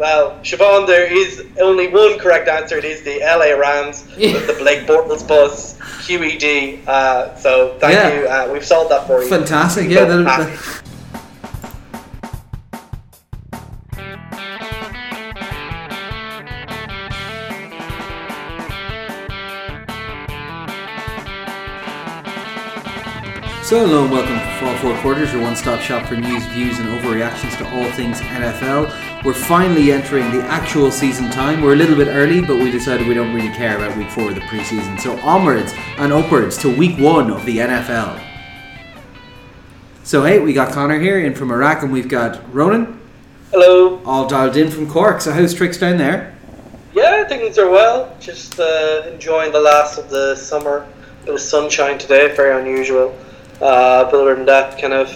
Well, Siobhan, there is only one correct answer. It is the LA Rams with the Blake Bortles bus, QED. Uh, so thank Yeah. you. Uh, we've solved that for you. Fantastic. Yeah. that- So hello and welcome to Fall Four Quarters, your one-stop shop for news, views, and overreactions to all things NFL. We're finally entering the actual season time. We're a little bit early, but we decided we don't really care about week four of the preseason. So onwards and upwards to week one of the NFL. So hey, we got Connor here in from Iraq, and we've got Ronan Hello. all dialed in from Cork. So how's tricks down there? Yeah, things are well. Just uh, enjoying the last of the summer. Bit of sunshine today, very unusual. Uh, but other than that, kind of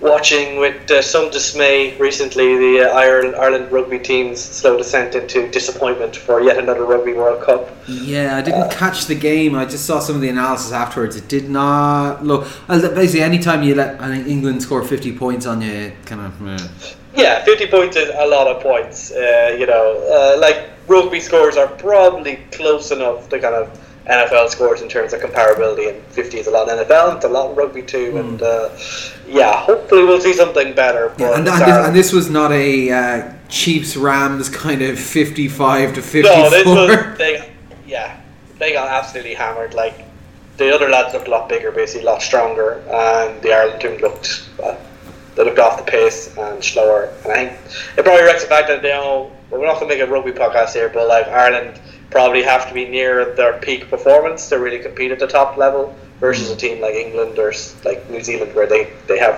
watching with uh, some dismay recently the uh, Ireland, Ireland rugby team's slow descent into disappointment for yet another Rugby World Cup. Yeah, I didn't catch the game. I just saw some of the analysis afterwards. It did not look. Basically, anytime you let I think England score fifty points on you, kind of. Yeah, 50 points is a lot of points. Uh, you know, uh, like rugby scores are probably close enough to kind of NFL scores in terms of comparability, and 50 is a lot in NFL, it's a lot in rugby too, and uh, yeah, hopefully we'll see something better. But. Yeah, and, and, this, and this was not a uh, Chiefs Rams kind of fifty-five to 54. no, this was they, yeah, they got absolutely hammered. Like the other lads looked a lot bigger, basically a lot stronger, and the Ireland team looked well, they looked off the pace and slower. And I think it probably reflects the fact that know well, we're not going to make a rugby podcast here, but like Ireland probably have to be near their peak performance to really compete at the top level versus a hmm. team like England or like New Zealand where they they have.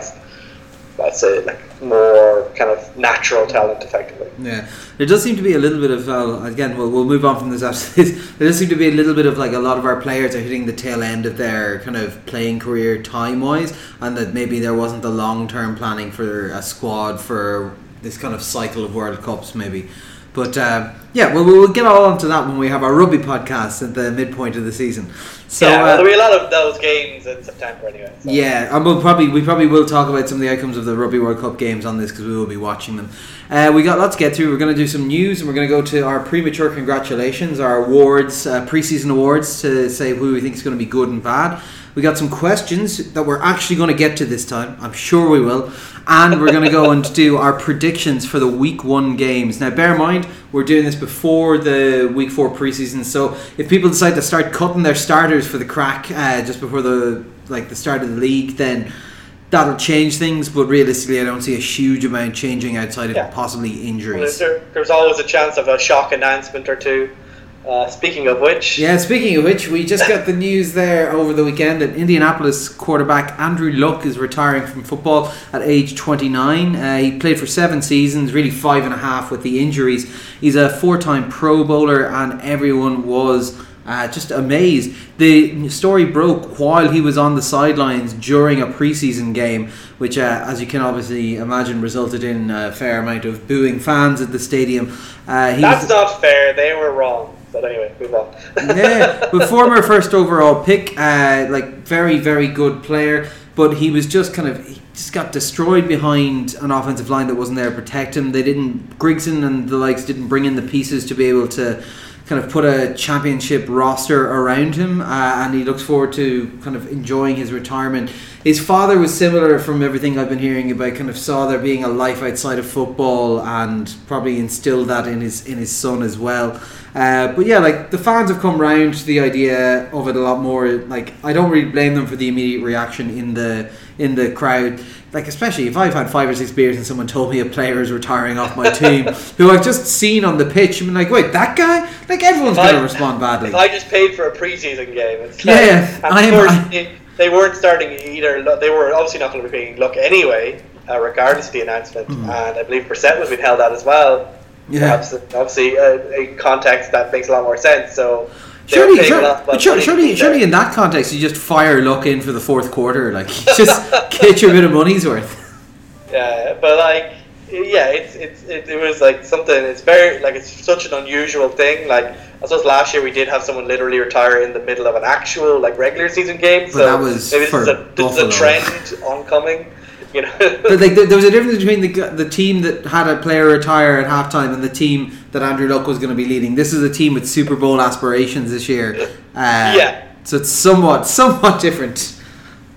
I'd say like more kind of natural talent, effectively. Yeah, there does seem to be a little bit of again. We'll, we'll move on from this after this. There does seem to be a little bit of like a lot of our players are hitting the tail end of their kind of playing career time wise, and that maybe there wasn't the long term planning for a squad for this kind of cycle of World Cups, maybe. But uh, yeah, well, we'll get all onto that when we have our rugby podcast at the midpoint of the season. So yeah, well, uh, there'll be a lot of those games in September anyway. So. yeah, and we'll probably we probably will talk about some of the outcomes of the Rugby World Cup games on this because we will be watching them. Uh, we got lots to get through. We're going to do some news and we're going to go to our premature congratulations, our awards, uh, preseason awards to say who we think is going to be good and bad. We got some questions that we're actually going to get to this time. I'm sure we will. And we're going to go and do our predictions for the week one games. Now, bear in mind, we're doing this before the week four preseason. So if people decide to start cutting their starters for the crack uh, just before the like the start of the league, then that'll change things. But realistically, I don't see a huge amount changing outside of Yeah. possibly Well, injuries. there, there's always a chance of a shock announcement or two. Uh, speaking of which, Yeah, speaking of which, we just got the news there over the weekend that Indianapolis quarterback Andrew Luck is retiring from football at age 29. Uh, he played for seven seasons, really five and a half with the injuries. He's a four time Pro Bowler, and everyone was. Uh, just amazed. The story broke while he was on the sidelines during a preseason game, which, uh, as you can obviously imagine, resulted in a fair amount of booing fans at the stadium. Uh, he that's not fair. They were wrong. But anyway, move on. yeah, but former first overall pick, uh, like very very good player, but he was just kind of he just got destroyed behind an offensive line that wasn't there to protect him. They didn't Grigson and the likes didn't bring in the pieces to be able to kind of put a championship roster around him, uh, and he looks forward to kind of enjoying his retirement. His father was similar from everything I've been hearing about. Kind of saw there being a life outside of football, and probably instilled that in his in his son as well. Uh, but yeah, like the fans have come round to the idea of it a lot more. Like I don't really blame them for the immediate reaction in the in the crowd. Like especially if I've had five or six beers and someone told me a player is retiring off my team, who I've just seen on the pitch, I'm like, wait, that guy? Like everyone's gonna respond badly. If I just paid for a preseason game, it's Yeah, like, yeah, of am- course, I- they, they weren't starting either. They were obviously not going to be paying luck anyway, uh, regardless of the announcement. And I believe Brissett was being held out as well. Yeah. Perhaps, obviously, uh, a context that makes a lot more sense. So Surely, surely, but surely, surely, surely in that context, you just fire luck in for the fourth quarter, like just get your bit of money's worth. Yeah, but like, yeah, it's it's it, it was like something. It's very like it's such an unusual thing. Like I suppose last year we did have someone literally retire in the middle of an actual like regular season game. So that was maybe this is a this is a trend oncoming. You know. but like there was a difference between the the team that had a player retire at halftime and the team that Andrew Luck was going to be leading. This is a team with Super Bowl aspirations this year. Uh, yeah. So it's somewhat somewhat different.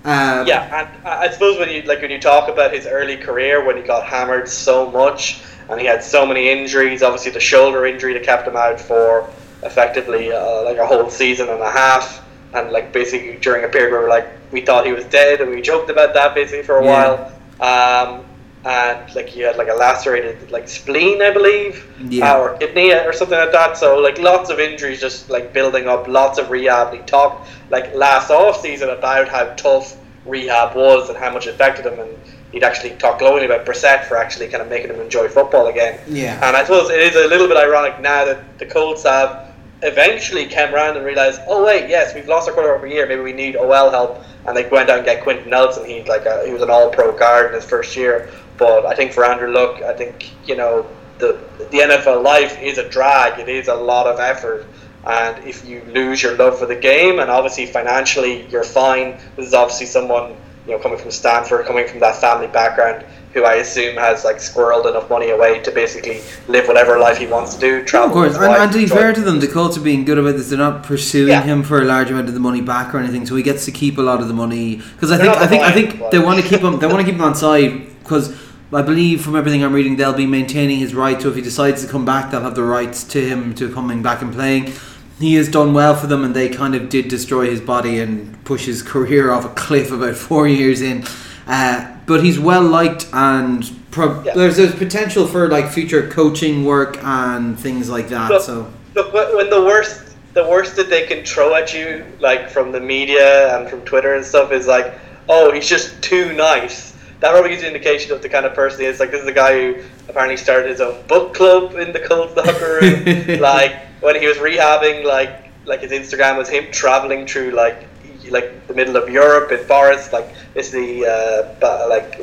Um, yeah, and I suppose when you like when you talk about his early career when he got hammered so much and he had so many injuries, obviously the shoulder injury that kept him out for effectively uh, like a whole season and a half, and like basically during a period where we like we thought he was dead and we joked about that basically for a Yeah. while. Um, and like he had like a lacerated like spleen, I believe, Yeah. uh, or kidney or something like that. So like lots of injuries, just like building up, lots of rehab. He talked like last off season about how tough rehab was and how much it affected him, and he'd actually talk glowingly about Brissett for actually kind of making him enjoy football again. Yeah. And I suppose it is a little bit ironic now that the Colts have eventually came around and realized, oh wait, yes, we've lost our quarterback every year. Maybe we need OL help, and they went out and get Quenton Nelson. He like a, he was an All Pro guard in his first year. But I think for Andrew Luck, I think you know the the NFL life is a drag. It is a lot of effort. And if you lose your love for the game, and obviously financially you're fine, this is obviously someone you know coming from Stanford, coming from that family background, who I assume has like squirreled enough money away to basically live whatever life he wants to do. Travel Of course, and, and to be fair to them, the Colts are being good about this. They're not pursuing Yeah. him for a large amount of the money back or anything, so he gets to keep a lot of the money. Because I think, I think, I think they want to keep him. They want to keep him on side because I believe from everything I'm reading, they'll be maintaining his right. So if he decides to come back, they'll have the rights to him to coming back and playing. He has done well for them, and they kind of did destroy his body and push his career off a cliff about four years in. Uh, but he's well liked, and pro- Yeah. there's there's potential for like future coaching work and things like that. Look, so Look, when the worst, the worst that they can throw at you, like from the media and from Twitter and stuff, is like, oh, he's just too nice. That probably gives you an indication of the kind of person he is. Like, this is a guy who apparently started his own book club in the Colts locker room. like, when he was rehabbing, like, like his Instagram was him traveling through like, like the middle of Europe in forests. Like, it's the uh, ba- like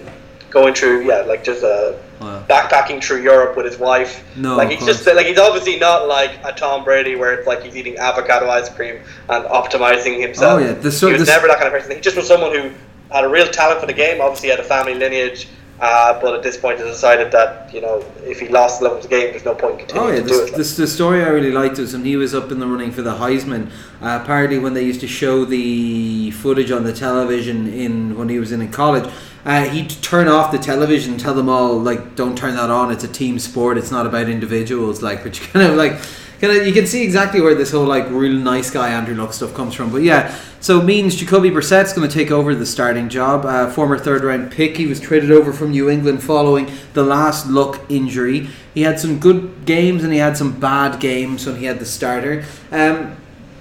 going through, yeah, like just uh, Wow. backpacking through Europe with his wife. No, like he's just like he's obviously not like a Tom Brady where it's like he's eating avocado ice cream and optimizing himself. Oh, yeah, the so- he was never that kind of person. He just was someone who had a real talent for the game. Obviously, had a family lineage, uh, but at this point, has decided that you know if he lost the love of the game, there's no point in Oh yeah, to do it. this, the story I really liked was when he was up in the running for the Heisman. Uh, apparently, when they used to show the footage on the television in when he was in college, uh, he'd turn off the television, and tell them all like, "Don't turn that on. It's a team sport. It's not about individuals." Like, which kind of like, kind of you can see exactly where this whole like real nice guy Andrew Luck stuff comes from. But yeah, so means Jacoby Brissett's going to take over the starting job. Uh, former third round pick, he was traded over from New England following the last Luck injury. He had some good games and he had some bad games when he had the starter. Um,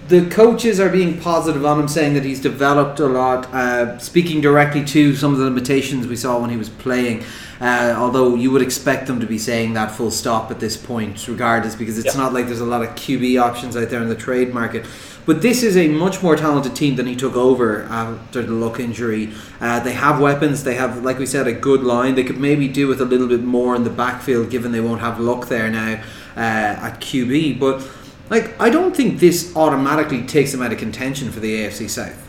the coaches are being positive on him, saying that he's developed a lot, uh, speaking directly to some of the limitations we saw when he was playing. Uh, although you would expect them to be saying that full stop at this point, regardless, because it's Yeah. not like there's a lot of QB options out there in the trade market. But this is a much more talented team than he took over after the luck injury. Uh, they have weapons. They have, like we said, a good line. They could maybe do with a little bit more in the backfield, given they won't have luck there now uh, at QB. But like, I don't think this automatically takes them out of contention for the AFC South.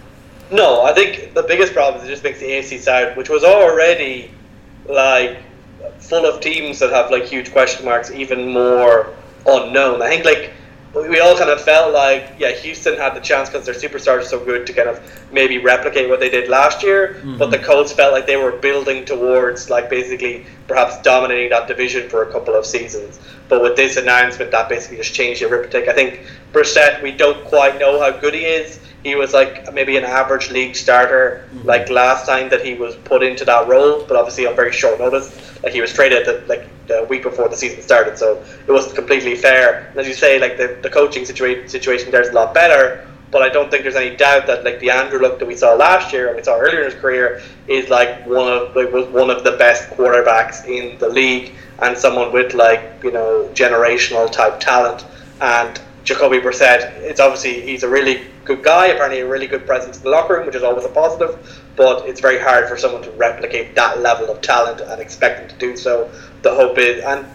No, I think the biggest problem is it just makes the AFC South, which was already like full of teams that have like huge question marks, even more unknown. I think like we all kind of felt like yeah, Houston had the chance because their superstars are so good to kind of maybe replicate what they did last year, but mm-hmm. the Colts felt like they were building towards like basically perhaps dominating that division for a couple of seasons. But with this announcement, that basically just changed the arithmetic. I think Brissett, we don't quite know how good he is. He was like maybe an average league starter, mm-hmm. like last time that he was put into that role, but obviously on very short notice. Like he was traded the, like the week before the season started, so it wasn't completely fair. And as you say, like the, the coaching situa- situation there's a lot better, but I don't think there's any doubt that like the Andrew Luck that we saw last year and we saw earlier in his career is like one of like, was one of the best quarterbacks in the league and someone with like you know generational type talent. And Jacoby Brissett it's obviously he's a really good guy apparently a really good presence in the locker room which is always a positive but it's very hard for someone to replicate that level of talent and expect them to do so. The hope is and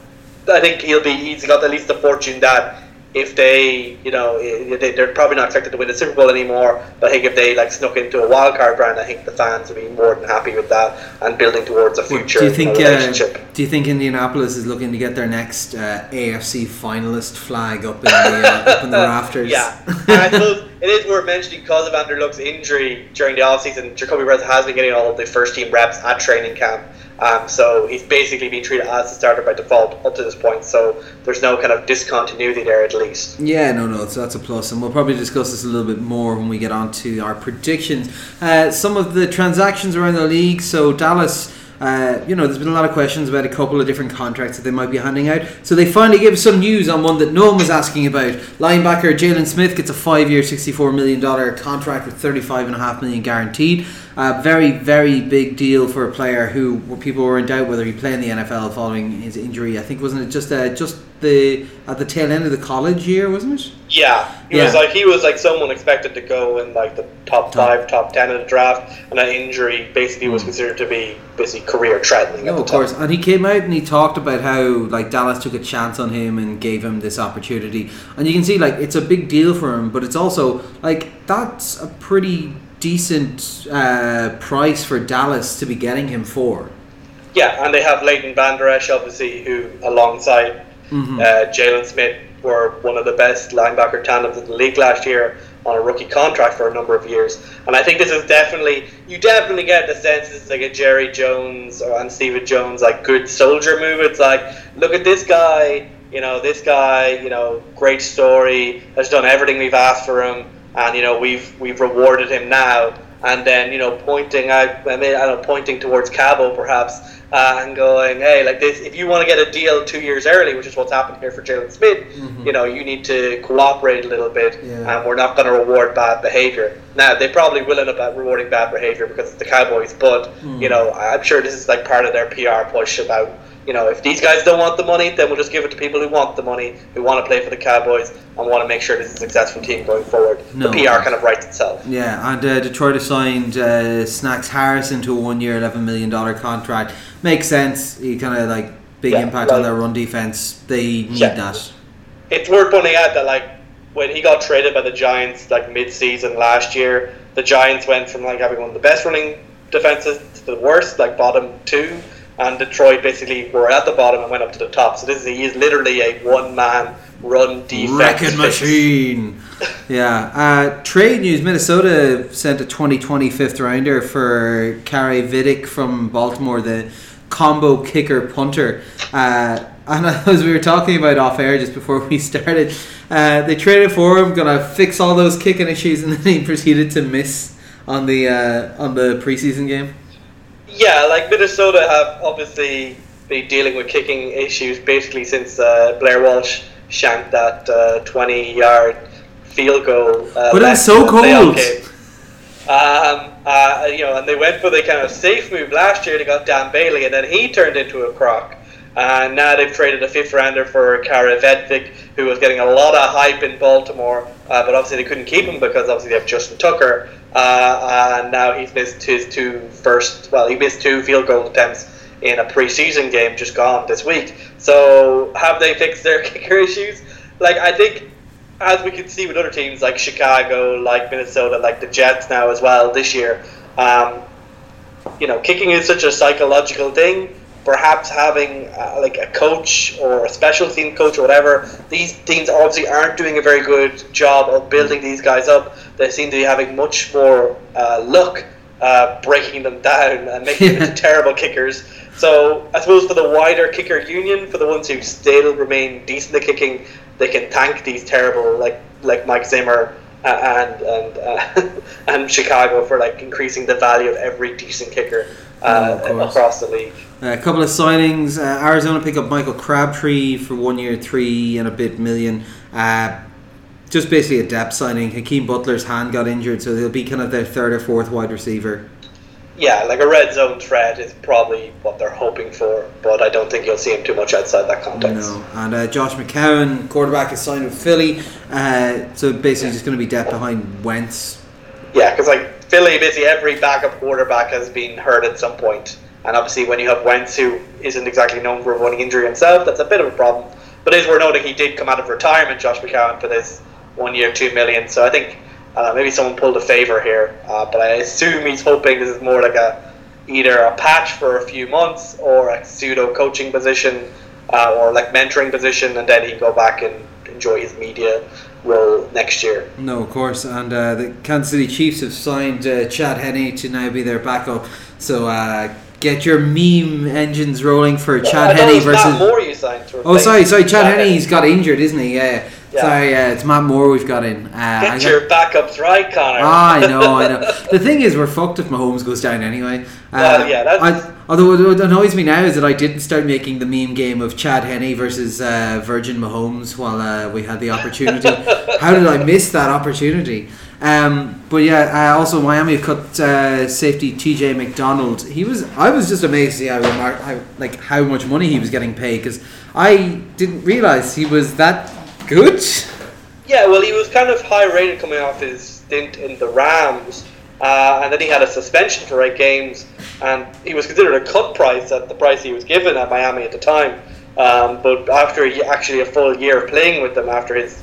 I think he'll be he's got at least the fortune that if they, you know, they, they're probably not expected to win the Super Bowl anymore. But I think if they like snuck into a wild card round, I think the fans would be more than happy with that and building towards a future do you think, relationship. Uh, do you think Indianapolis is looking to get their next uh, AFC finalist flag up in the uh, up in the rafters? Yeah, and I suppose it is worth mentioning because of Andrew Luck's injury during the offseason, Jacoby Brissett has been getting all of the first team reps at training camp. Um, so he's basically been treated as a starter by default up to this point. So there's no kind of discontinuity there at least. Yeah, no, no, so that's a plus, and we'll probably discuss this a little bit more when we get on to our predictions. Uh, some of the transactions around the league. So Dallas. Uh, you know, there's been a lot of questions about a couple of different contracts that they might be handing out. So they finally gave some news on one that no one was asking about. Linebacker Jaylon Smith gets a five-year, $64 million contract with 35.5 million guaranteed. Uh, very, very big deal for a player who people were in doubt whether he'd play in the NFL following his injury. I think wasn't it just uh, just the at the tail end of the college year, wasn't it? Yeah, he yeah. was like he was like someone expected to go in like the top, top. five, top ten of the draft, and that injury basically was hmm. considered to be basically career threatening. No, of course, and he came out and he talked about how like Dallas took a chance on him and gave him this opportunity, and you can see like it's a big deal for him, but it's also like that's a pretty decent uh, price for Dallas to be getting him for. Yeah, and they have Leighton Vander Esch, obviously, who alongside mm-hmm. uh, Jaylon Smith were one of the best linebacker tandems in the league last year on a rookie contract for a number of years. And I think this is definitely you definitely get the sense it's like a Jerry Jones or and Stephen Jones like good soldier move. It's like look at this guy, you know, this guy, you know, great story, has done everything we've asked for him and you know we've we've rewarded him now. And then you know pointing out, I mean, I don't know, pointing towards Cabo perhaps, uh, and going, hey, like this, if you want to get a deal two years early, which is what's happened here for Jaylon Smith, mm-hmm. you know, you need to cooperate a little bit, yeah. and we're not going to reward bad behavior. Now they probably will end up rewarding bad behavior because it's the Cowboys, but mm. you know, I'm sure this is like part of their PR push about you know, if these guys don't want the money, then we'll just give it to people who want the money, who want to play for the Cowboys, and want to make sure this is a successful team going forward. No, the PR kind of writes itself. Yeah, and uh, Detroit assigned uh, Snacks Harrison to a one-year, eleven million dollar contract. Makes sense. He kind of like big yeah, impact on their run defense. They need yeah. that. It's worth pointing out that like when he got traded by the Giants like mid-season last year, the Giants went from like having one of the best running defenses to the worst, like bottom two and Detroit basically were at the bottom and went up to the top. So this is he is literally a one man run defense. Wrecking machine. yeah. Uh, trade news: Minnesota sent a 2020 fifth rounder for Kaare Vedvik from Baltimore, the combo kicker punter. Uh, and as we were talking about off air just before we started, uh, they traded for him, gonna fix all those kicking issues, and then he proceeded to miss on the uh, on the preseason game yeah, like Minnesota have obviously been dealing with kicking issues basically since uh, Blair Walsh shanked that uh, 20 yard field goal. Uh, but that's so cold. Um, uh, you know, and they went for the kind of safe move last year. They got Dan Bailey, and then he turned into a crock. And now they've traded a fifth rounder for Kaare Vedvik, who was getting a lot of hype in Baltimore, uh, but obviously they couldn't keep him because obviously they have Justin Tucker, uh, and now he's missed his two first. Well, he missed two field goal attempts in a preseason game just gone this week. So have they fixed their kicker issues? Like I think, as we can see with other teams like Chicago, like Minnesota, like the Jets now as well this year. Um, you know, kicking is such a psychological thing perhaps having uh, like a coach or a special team coach or whatever. These teams obviously aren't doing a very good job of building these guys up. They seem to be having much more uh, luck uh, breaking them down and making them terrible kickers. So I suppose for the wider kicker union, for the ones who still remain decent at kicking, they can thank these terrible like like Mike Zimmer uh, and and uh, and Chicago for like increasing the value of every decent kicker uh, oh, across the league. A couple of signings. Uh, Arizona pick up Michael Crabtree for one year, three and a bit million. Uh, just basically a depth signing. Hakeem Butler's hand got injured, so he'll be kind of their third or fourth wide receiver. Yeah, like a red zone threat is probably what they're hoping for, but I don't think you'll see him too much outside that context. No, and uh, Josh McCown, quarterback, is signed with Philly, uh, so basically yeah. just going to be depth behind Wentz. Yeah, because like Philly, basically every backup quarterback has been hurt at some point, and obviously when you have Wentz, who isn't exactly known for avoiding injury himself, that's a bit of a problem. but it is worth noting he did come out of retirement, Josh McCown, for this one year, two million. So I think uh, maybe someone pulled a favor here, uh, but I assume he's hoping this is more like a either a patch for a few months or a pseudo coaching position uh, or like mentoring position, and then he can go back and enjoy his media role next year. No, of course. And uh, the Kansas City Chiefs have signed uh, Chad Henne to now be their backup. So uh, get your meme engines rolling for Chad thought it Henne versus. Matt Moore you signed to Oh, sorry, sorry. Chad Henne, Henne. he's got injured, isn't he? Yeah. Yeah. Sorry, yeah, it's Matt Moore we've got in. Uh, Get got- your backups right, Connor. Ah, I know, I know. The thing is, we're fucked if Mahomes goes down anyway. Uh, Well, yeah, that's- I, although what annoys me now is that I didn't start making the meme game of Chad Henne versus uh, Virgin Mahomes while uh, we had the opportunity. How did I miss that opportunity? Um, but yeah, uh, also Miami cut uh, safety T.J. McDonald. He was. I was just amazed to see how, how like how much money he was getting paid because I didn't realize he was that good. Yeah, well, he was kind of high rated coming off his stint in the Rams, uh, and then he had a suspension for eight games, and he was considered a cut price at the price he was given at Miami at the time. Um, but after he, actually a full year of playing with them after his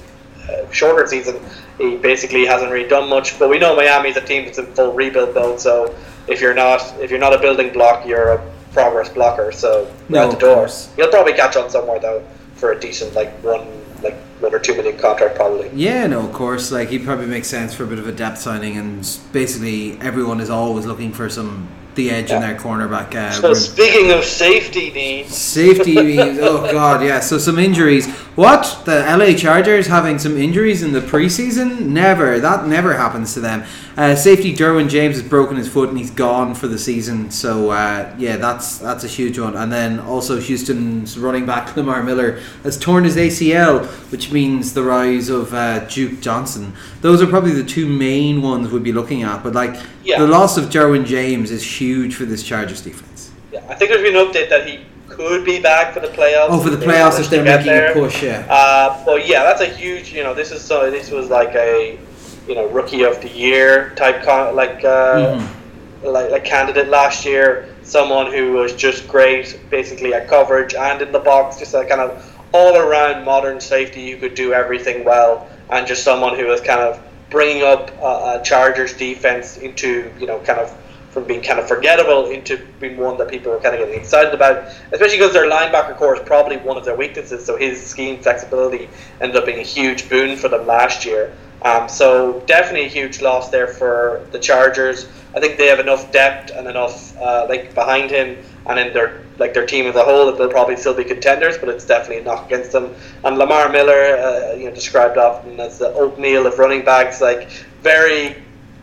uh, shorter season, he basically hasn't really done much. But we know Miami's a team that's in full rebuild mode, so if you're not if you're not a building block, you're a progress blocker. So No, out the of door. course. He'll probably catch on somewhere though for a decent like one like one or two million contract probably. Yeah, no, of course. Like he probably makes sense for a bit of a depth signing, and basically everyone is always looking for some the edge in Yeah. their cornerback. Uh, So room. speaking of safety needs, Safety, needs. oh god, yeah. So some injuries. What the LA Chargers having some injuries in the preseason? Never. That never happens to them. Uh, safety Derwin James has broken his foot and he's gone for the season. So uh, yeah, that's that's a huge one. And then also Houston's running back Lamar Miller has torn his ACL, which means the rise of uh, Duke Johnson. Those are probably the two main ones we'd be looking at. But like Yeah. the loss of Derwin James is huge for this Chargers defense. yeah, I think there's been an update that he could be back for the playoffs. Oh, for the playoffs if they're making there. a push, yeah. Uh, but yeah, that's a huge. You know, this is so. This was like a, you know, rookie of the year type con- like uh, Mm-hmm. like like candidate last year. Someone who was just great, basically at coverage and in the box, just a kind of all around modern safety who could do everything well, and just someone who was kind of bringing up a, a Chargers defense into you know kind of from being kind of forgettable into being one that people are kind of getting excited about, especially because their linebacker core is probably one of their weaknesses. So his scheme flexibility ended up being a huge boon for them last year. Um, so definitely a huge loss there for the Chargers. I think they have enough depth and enough uh, like behind him and in their like their team as a whole that they'll probably still be contenders, but it's definitely a knock against them. And Lamar Miller, uh, you know, described often as the oatmeal of running backs, like very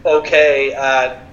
okay at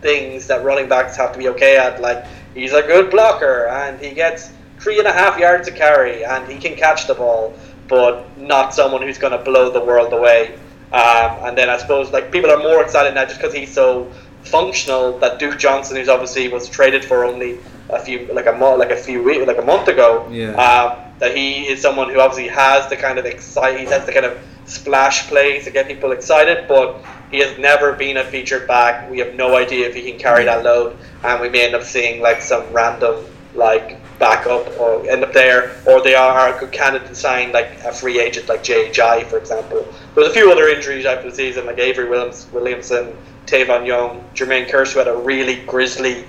things that running backs have to be okay at. Like he's a good blocker and he gets three and a half yards to carry and he can catch the ball, but not someone who's going to blow the world away. Um, and then I suppose like people are more excited now just because he's so functional that Duke Johnson, who's obviously was traded for only a few like a mo- like a few weeks like a month ago, Yeah. um, that he is someone who obviously has the kind of excite he has the kind of splash plays to get people excited, but he has never been a featured back. We have no idea if he can carry that load, and we may end up seeing like some random like backup or end up there, or they are a good candidate to sign like a free agent like Jay Ajayi, for example. There's a few other injuries after the season, like Avery Williams, Williamson, Tavon Young, Jermaine Kearse, who had a really grisly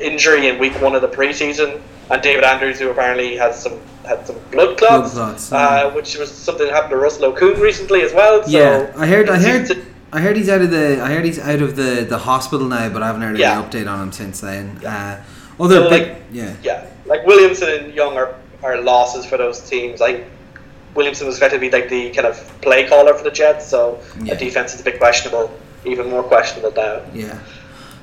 injury in week one of the preseason, and David Andrews, who apparently has some had some blood clots, Blood clots, uh, which was something that happened to Russell Okung recently as well. So yeah, I heard. I heard. to- I heard he's out of the. I heard he's out of the, the hospital now, but I haven't heard Yeah. any update on him since then. Uh, other So, big, like, yeah, yeah, like Williamson and Young are, are losses for those teams. Like Williamson was going to be like the kind of play caller for the Jets, so Yeah. the defense is a bit questionable, even more questionable now. yeah.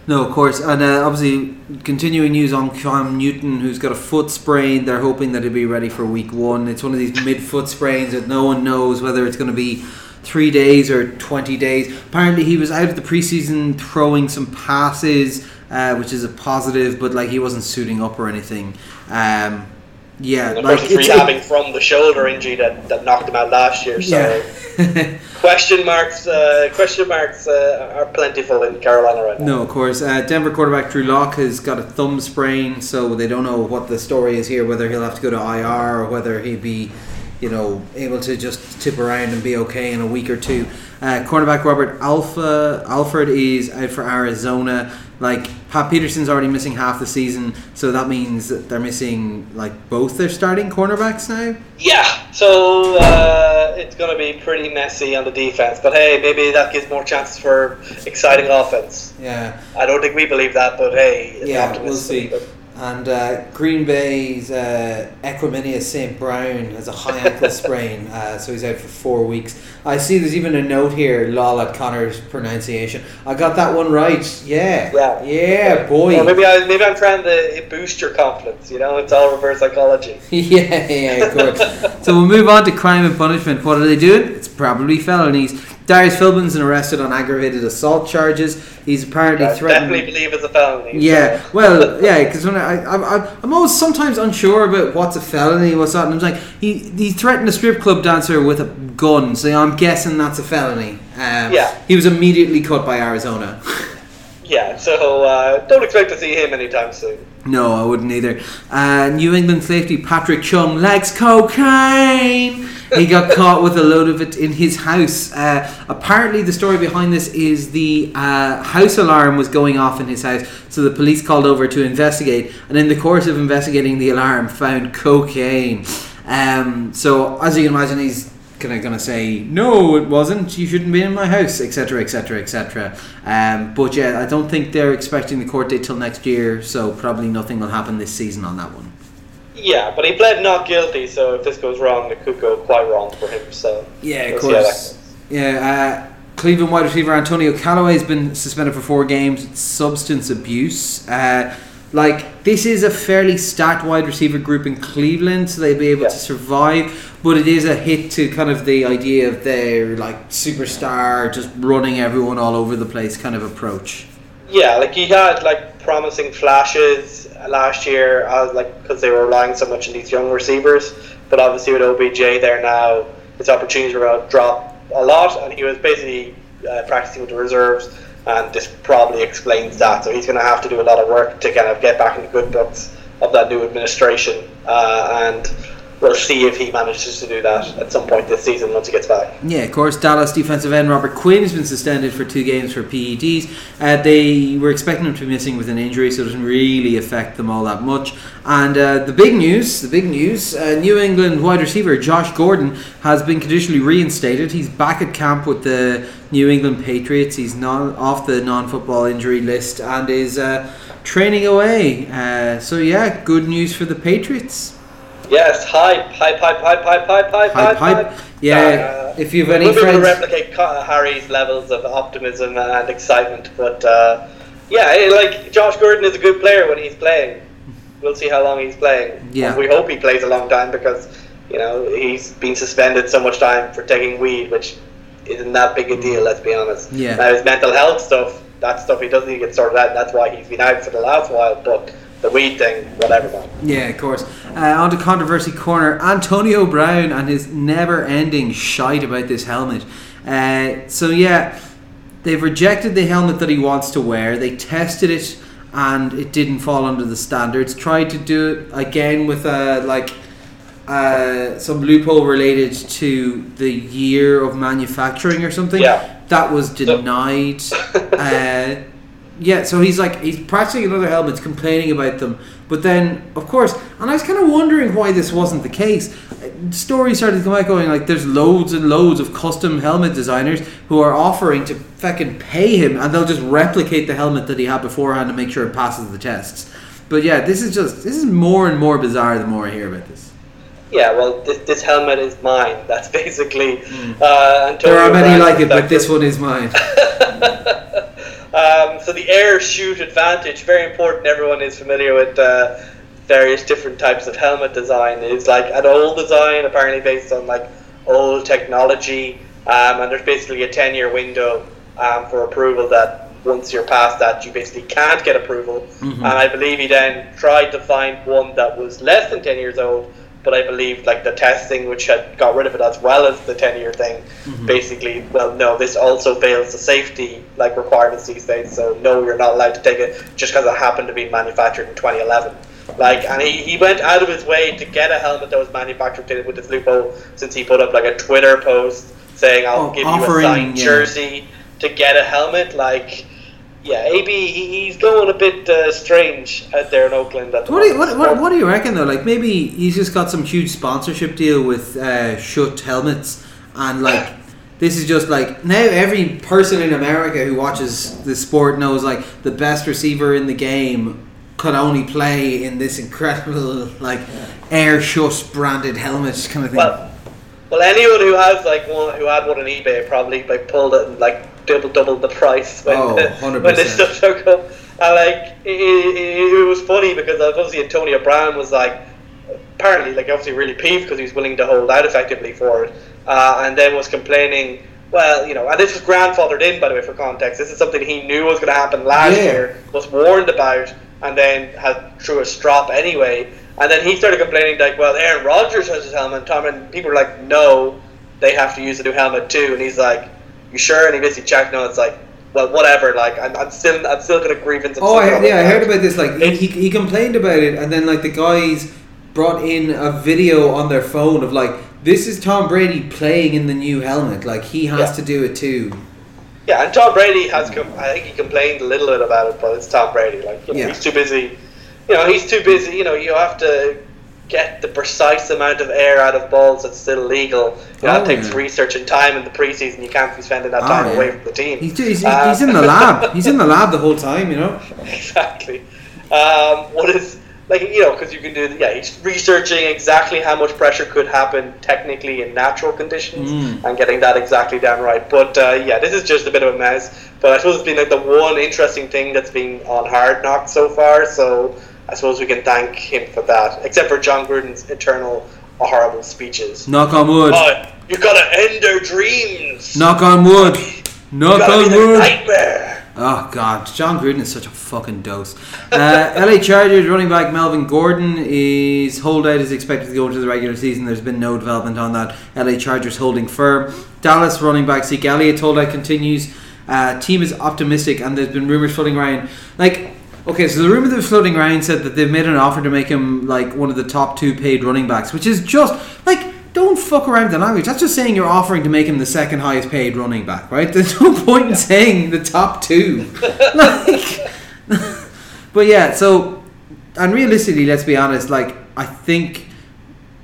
No, of course, and uh, obviously continuing news on Cam Newton, who's got a foot sprain. They're hoping that he'll be ready for week one. It's one of these mid foot sprains that no one knows whether it's going to be three days or twenty days. Apparently, he was out of the preseason throwing some passes, uh, which is a positive, but like he wasn't suiting up or anything. Um, yeah, And of like course, he's rehabbing from the shoulder injury that, that knocked him out last year. So yeah. question marks, uh, question marks uh, are plentiful in Carolina right now. No, of course. Uh, Denver quarterback Drew Lock has got a thumb sprain, so they don't know what the story is here. Whether he'll have to go to IR or whether he'd be, you know, able to just tip around and be okay in a week or two. Uh, cornerback Robert Alpha Alford is out for Arizona. Like Pat Peterson's already missing half the season, so that means that they're missing like both their starting cornerbacks now. Yeah, so uh, it's going to be pretty messy on the defense, but hey, maybe that gives more chances for exciting offense. Yeah, I don't think we believe that, but hey, Yeah, we'll see. And uh, Green Bay's uh, Equanimeous St. Brown has a high ankle sprain, uh, so he's out for four weeks. I see there's even a note here, lol at Connor's pronunciation. I got that one right. Yeah, Yeah. yeah, boy. Well, maybe I maybe I'm trying to boost your confidence. You know, it's all reverse psychology. yeah, yeah, of course. so we'll move on to crime and punishment. What are they doing? It's probably felonies. Darius Philon's been arrested on aggravated assault charges. He's apparently I threatened. definitely believe it's a felony. Yeah, so- well, yeah, because when I, I, I, I'm always sometimes unsure about what's a felony, what's not. And I'm like, he he threatened a strip club dancer with a gun, so I'm guessing that's a felony. Um, Yeah. He was immediately cut by Arizona. yeah. So uh, don't expect to see him anytime soon. no, I wouldn't either. Uh, New England safety Patrick Chung likes cocaine. He got caught with a load of it in his house. Uh, apparently, the story behind this is the uh, house alarm was going off in his house, so the police called over to investigate. And in the course of investigating the alarm, found cocaine. Um, so, as you can imagine, he's kind of going to say, "No, it wasn't. You shouldn't be in my house," etc., etc., etc. But yeah, I don't think they're expecting the court date till next year, so probably nothing will happen this season on that one. Yeah, but he pled not guilty. So if this goes wrong, it could go quite wrong for him. So Yeah, of see how that course. Yeah, uh, Cleveland wide receiver Antonio Callaway has been suspended for four games. It's substance abuse. Uh, like this is a fairly stacked wide receiver group in Cleveland, so they'll be able Yeah. to survive. But it is a hit to kind of the idea of their like superstar just running everyone all over the place kind of approach. Yeah, like he had like promising flashes last year, uh, like because they were relying so much on these young receivers. But obviously with OBJ there now, his opportunities were going to drop a lot, and he was basically uh, practicing with the reserves, and this probably explains that. So he's going to have to do a lot of work to kind of get back in the good books of that new administration, uh, and we'll see if he manages to do that at some point this season once he gets back. Yeah, of course. Dallas defensive end Robert Quinn has been suspended for two games for PEDs. Uh, they were expecting him to be missing with an injury, so it doesn't really affect them all that much. And uh, the big news, the big news, uh, New England wide receiver Josh Gordon has been conditionally reinstated. He's back at camp with the New England Patriots. He's not off the non-football injury list and is uh, training away. Uh, so yeah, good news for the Patriots. Yes, hype, hype, hype, hype, hype, hype, hype, Hype, hype. Yeah, Uh, if you have any we'll able to replicate Harry's levels of optimism and excitement, but uh, yeah, eh, like Josh Gordon is a good player when he's playing. We'll see how long he's playing. Yeah. And we hope he plays a long time because you know he's been suspended so much time for taking weed, which isn't that big a deal. Let's be honest. Yeah. Now his mental health stuff, that stuff he doesn't need to get sorted out. And that's why he's been out for the last while. But the weed thing, whatever, man. Yeah, of course. Uh, on to controversy corner. Antonio Brown and his never-ending shite about this helmet. Uh, so yeah, they've rejected the helmet that he wants to wear. They tested it and it didn't fall under the standards. Tried to do it again with a like uh, some loophole related to the year of manufacturing or something. Yeah. That was denied. uh, yeah, so he's like he's practicing another helmets, complaining about them. But then, of course, and I was kind of wondering why this wasn't the case. Uh, Stories started to come out going like, there's loads and loads of custom helmet designers who are offering to fucking pay him, and they'll just replicate the helmet that he had beforehand to make sure it passes the tests. But yeah, this is just this is more and more bizarre the more I hear about this. Yeah, well, this, this helmet is mine. That's basically. Uh, Hmm. There are many like it, but this one is mine. um, so the air Schutt advantage, very important. Everyone is familiar with uh, various different types of helmet design. It's like an old design, apparently based on like old technology, um, and there's basically a 10 year window um, for approval that once you're past that, you basically can't get approval. And I believe he then tried to find one that was less than 10 years old. But I believe like the testing, which had got rid of it as well as the ten-year thing, mm-hmm. basically, well, no, this also fails the safety like requirements these days. So no, you're not allowed to take it just because it happened to be manufactured in 2011. Like, and he, he went out of his way to get a helmet that was manufactured with this loophole. Since he put up like a Twitter post saying, "I'll Oh, give you a signed yeah. jersey to get a helmet," like. Yeah, AB, he, he's going a bit uh, strange out there in Oakland. At the What do, you, what, what, what do you reckon though? Like maybe he's just got some huge sponsorship deal with uh, Schutt helmets, and like this is just like now every person in America who watches the sport knows like the best receiver in the game could only play in this incredible like Air Schutt branded helmet kind of thing. Well, well, anyone who has like one who had one on eBay probably like pulled it and like double doubled the price when Oh, the, 100%. when this stuff took up. And like it, it, it was funny because obviously Antonio Brown was like apparently like obviously really peeved because he was willing to hold out effectively for it, uh, and then was complaining. Well, you know, and this was grandfathered in by the way for context. This is something he knew was going to happen last Yeah. year, was warned about, and then had threw a strop anyway. And then he started complaining like, well, Aaron Rodgers has his helmet. Tom and people were like, no, they have to use the new helmet too. And he's like, you sure? And he basically checked. No, it's like, well, whatever. Like, I'm, I'm still, I'm still to grievance. Oh, I, yeah, I heard about this. Like he, he, he complained about it, and then like the guys brought in a video on their phone of like this is Tom Brady playing in the new helmet. Like he has Yeah. to do it too. Yeah, and Tom Brady has. Com- I think he complained a little bit about it, but it's Tom Brady. Like, you know, Yeah. he's too busy. You know, he's too busy. You know, you have to get the precise amount of air out of balls that's still legal. You know, Oh, that takes yeah. research and time in the preseason. You can't be spending that Oh, time yeah. away from the team. He's, he's, Um, he's in the lab. He's in the lab the whole time. You know. exactly. Um, what is like you know because you can do yeah he's researching exactly how much pressure could happen technically in natural conditions Mm. and getting that exactly down right. But uh, yeah, this is just a bit of a mess. But I suppose it's been like the one interesting thing that's been on Hard Knock so far. So I suppose we can thank him for that. Except for Jon Gruden's eternal horrible speeches. Knock on wood. Oh, you gotta end their dreams. Knock on wood. Knock on wood. nightmare. Oh God, Jon Gruden is such a fucking dose. Uh, LA Chargers running back Melvin Gordon is holdout is expected to go into the regular season. There's been no development on that. LA Chargers holding firm. Dallas running back Zeke Elliott holdout continues. Uh, team is optimistic, and there's been rumors floating around. Like, okay, so the rumor that was floating around said that they've made an offer to make him like one of the top two paid running backs, which is just like don't fuck around with the language. That's just saying you're offering to make him the second highest paid running back, right? There's no point in saying the top two. like, but yeah, so and realistically, let's be honest. Like, I think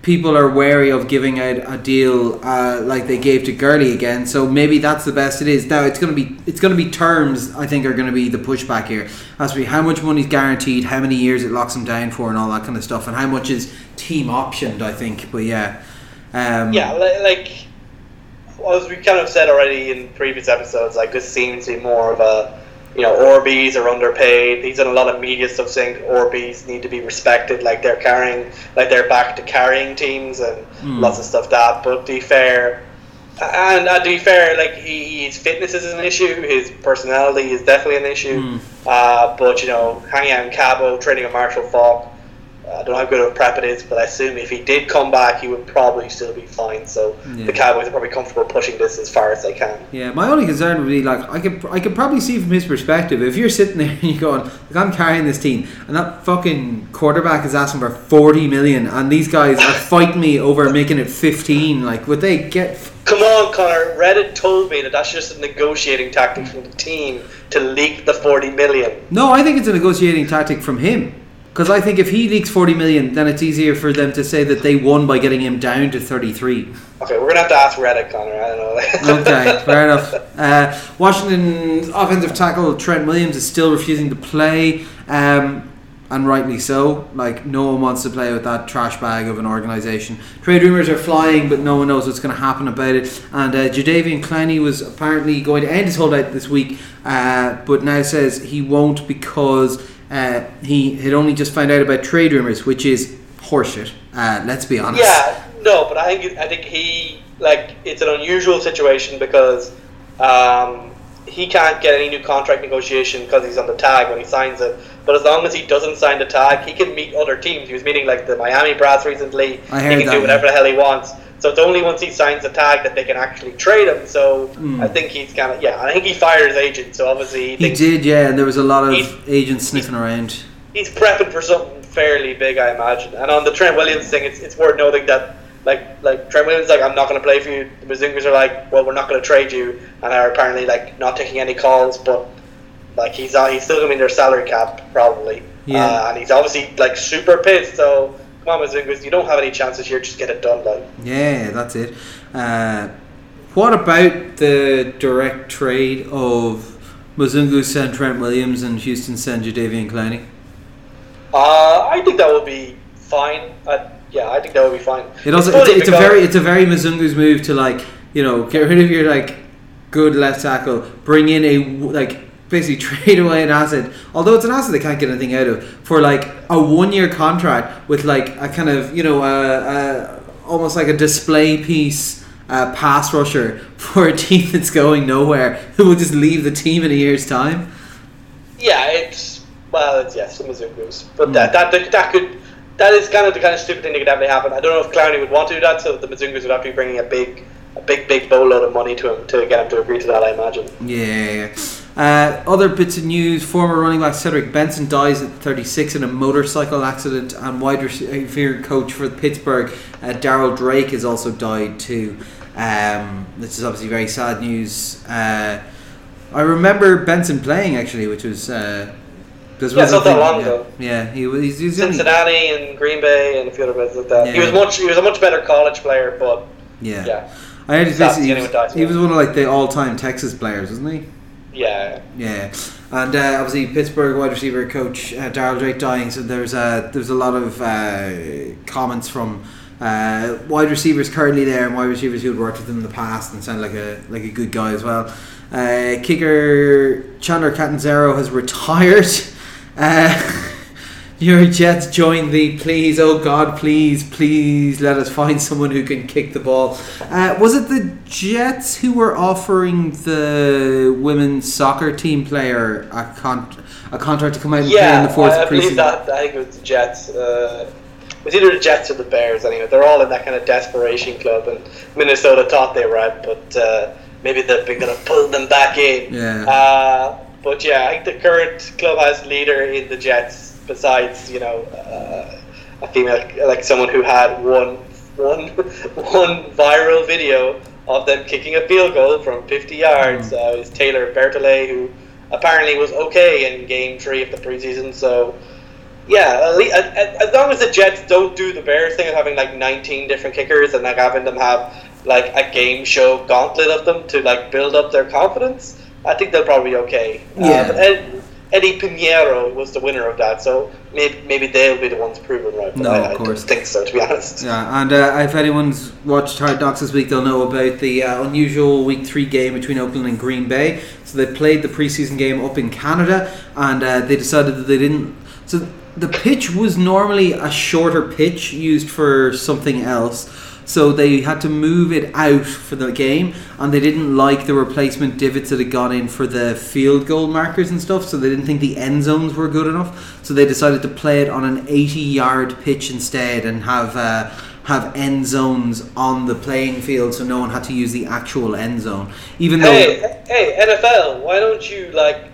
people are wary of giving out a deal uh, like they gave to Gurley again. So maybe that's the best it is. Now it's gonna be it's gonna be terms. I think are gonna be the pushback here. as to how much money's guaranteed, how many years it locks him down for, and all that kind of stuff, and how much is team optioned. I think, but yeah, um, Yeah, li- like as we kind of said already in previous episodes, like this seems to be more of a you know RBs are underpaid. He's done a lot of media stuff saying RBs need to be respected, like they're carrying, like they're back to carrying teams and Hmm. lots of stuff that. But to be fair, and uh, to be fair, like he, his fitness is an issue. His personality is definitely an issue. Hmm. Uh, but you know, hanging out in Cabo, training with Marshall Faulk. I don't know how good of a prep it is, but I assume if he did come back, he would probably still be fine. So Yeah. the Cowboys are probably comfortable pushing this as far as they can. Yeah, my only concern would be like I could I could probably see from his perspective if you're sitting there and you're going like I'm carrying this team and that fucking quarterback is asking for forty million and these guys are fighting me over making it fifteen like would they get Come on, Connor. Reddit told me that that's just a negotiating tactic from the team to leak the 40 million. no I think it's a negotiating tactic from him because I think if he leaks forty million then it's easier for them to say that they won by getting him down to thirty three. Okay, we're gonna have to ask Reddit, Connor. I don't know. okay, fair enough. Uh, Washington's offensive tackle Trent Williams is still refusing to play, um, and rightly so. Like no one wants to play with that trash bag of an organisation. Trade rumours are flying, but no one knows what's going to happen about it. And uh, Jadeveon Clowney was apparently going to end his holdout this week, uh, but now says he won't because uh, he had only just found out about trade rumours, which is horseshit. Uh, let's be honest. Yeah, no, but I think I think he like it's an unusual situation because um, he can't get any new contract negotiation because he's on the tag when he signs it. But as long as he doesn't sign the tag, he can meet other teams. He was meeting like the Miami Brass recently. I he can do whatever the hell he wants. So it's only once he signs a tag that they can actually trade him. So Hmm. I think he's kind of yeah. I think he fired his agent. So obviously he, He did, yeah, and there was a lot of agents sniffing around. he's prepping for something fairly big, I imagine. And on the Trent Williams thing, it's, it's worth noting that like like Trent Williams like I'm not going to play for you. The Bazungas are like, well, we're not going to trade you, and are apparently like not taking any calls, but like he's uh, he's still going to be in their salary cap probably. Yeah. Uh, and he's obviously like super pissed. So on, you don't have any chances here. Just get it done, like. Yeah, that's it. Uh, what about the direct trade of Mazungu send Trent Williams and Houston send Jadeveon Clowney? Uh, I think that would be fine. Uh, yeah, I think that would be fine. It also it's, it's, a very it's a very Mzungu's move to like you know get rid of your like good left tackle, bring in a like basically trade away an asset. Although it's an asset they can't get anything out of for like a one year contract with like a kind of you know uh, uh, almost like a display piece. Uh, pass rusher for a team that's going nowhere who will just leave the team in a year's time. Yeah, it's well, it's yeah, some Mzungu's, but mm. that, that that could that is kind of the kind of stupid thing that could definitely happen. I don't know if Clowney would want to do that, so the Mzungus would have to be bringing a big, a big, big boatload of money to him to get him to agree to that. I imagine. Yeah. Uh, other bits of news: former running back Cedric Benson dies at 36 in a motorcycle accident, and wide receiver coach for Pittsburgh, uh, Darryl Drake, has also died too. Um, this is obviously very sad news. Uh, I remember Benson playing actually, which was uh, yeah, not that long yeah. ago. Yeah, he was. He's, Cincinnati only, and Green Bay and a few other places like that. Yeah. He was much. He was a much better college player, but yeah, yeah. I heard he, was, he was one of like the all-time Texas players, wasn't he? Yeah. Yeah, and uh, obviously Pittsburgh wide receiver coach uh, Darryl Drake dying. So there's a there's a lot of uh, comments from. Uh, wide receivers currently there, and wide receivers who had worked with them in the past and sound like a like a good guy as well. Uh, kicker Chandler Catanzaro has retired. Your Jets join the please, oh God, please, please let us find someone who can kick the ball. Uh, was it the Jets who were offering the women's soccer team player a, con- a contract to come out and yeah, play in the fourth I, I believe that. I think it was the Jets. Uh, it was either the Jets or the Bears. Anyway, they're all in that kind of desperation club, and Minnesota thought they were out, but uh, maybe they've been going to pull them back in. Yeah. Uh, but yeah, I think the current clubhouse leader in the Jets, besides you know uh, a female, like someone who had one one one viral video of them kicking a field goal from 50 yards, mm. uh, is Taylor Bertolet, who apparently was okay in Game Three of the preseason. So yeah, at least, as long as the Jets don't do the Bears thing of having like 19 different kickers and like having them have like a game show gauntlet of them to like build up their confidence I think they'll probably be okay. Uh, yeah. Uh, Ed, Eddie Piñeiro was the winner of that, so maybe, maybe they'll be the ones proven right. no, I, of course. I think so, to be honest. Yeah, and uh, if anyone's watched Hard Knocks this week, they'll know about the uh, unusual Week Three game between Oakland and Green Bay. So they played the preseason game up in Canada, and uh, they decided that they didn't. So the pitch was normally a shorter pitch used for something else so they had to move it out for the game, and they didn't like the replacement divots that had gone in for the field goal markers and stuff. So they didn't think the end zones were good enough. So they decided to play it on an 80-yard pitch instead and have. Uh, have end zones on the playing field, so no one had to use the actual end zone. Even though, hey, hey, NFL, why don't you like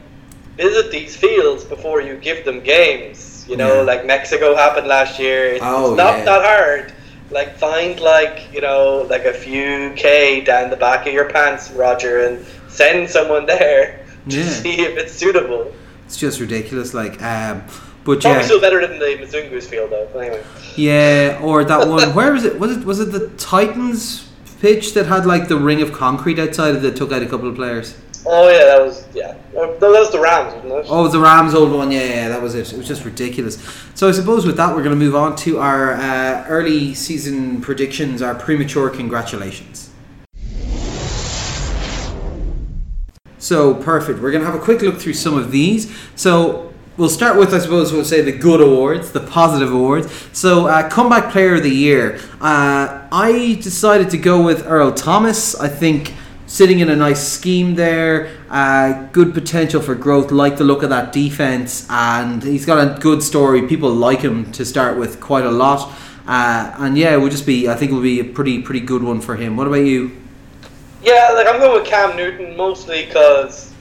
visit these fields before you give them games? You know, yeah. like Mexico happened last year. It's, oh, it's not yeah. that hard like find like you know like a few k down the back of your pants, Roger, and send someone there to yeah. see if it's suitable. It's just ridiculous, like. Um, but Probably yeah, still better than the Mzungu's field though. Anyway. Yeah, or that one. Where was it? Was it was it the Titans pitch that had like the ring of concrete outside of that took out a couple of players? Oh yeah, that was yeah. that was the Rams, wasn't it? Oh, it was the Rams old one. Yeah, yeah, that was it. It was just ridiculous. So I suppose with that, we're going to move on to our uh, early season predictions, our premature congratulations. So perfect. We're going to have a quick look through some of these. So we'll start with, I suppose, we'll say the good awards, the positive awards. So, uh, comeback player of the year. Uh, I decided to go with Earl Thomas. I think sitting in a nice scheme there. Uh, good potential for growth. Like the look of that defense, and he's got a good story. People like him to start with quite a lot. Uh, and yeah, it would just be. I think it would be a pretty pretty good one for him. What about you? Yeah, like I'm going with Cam Newton mostly because,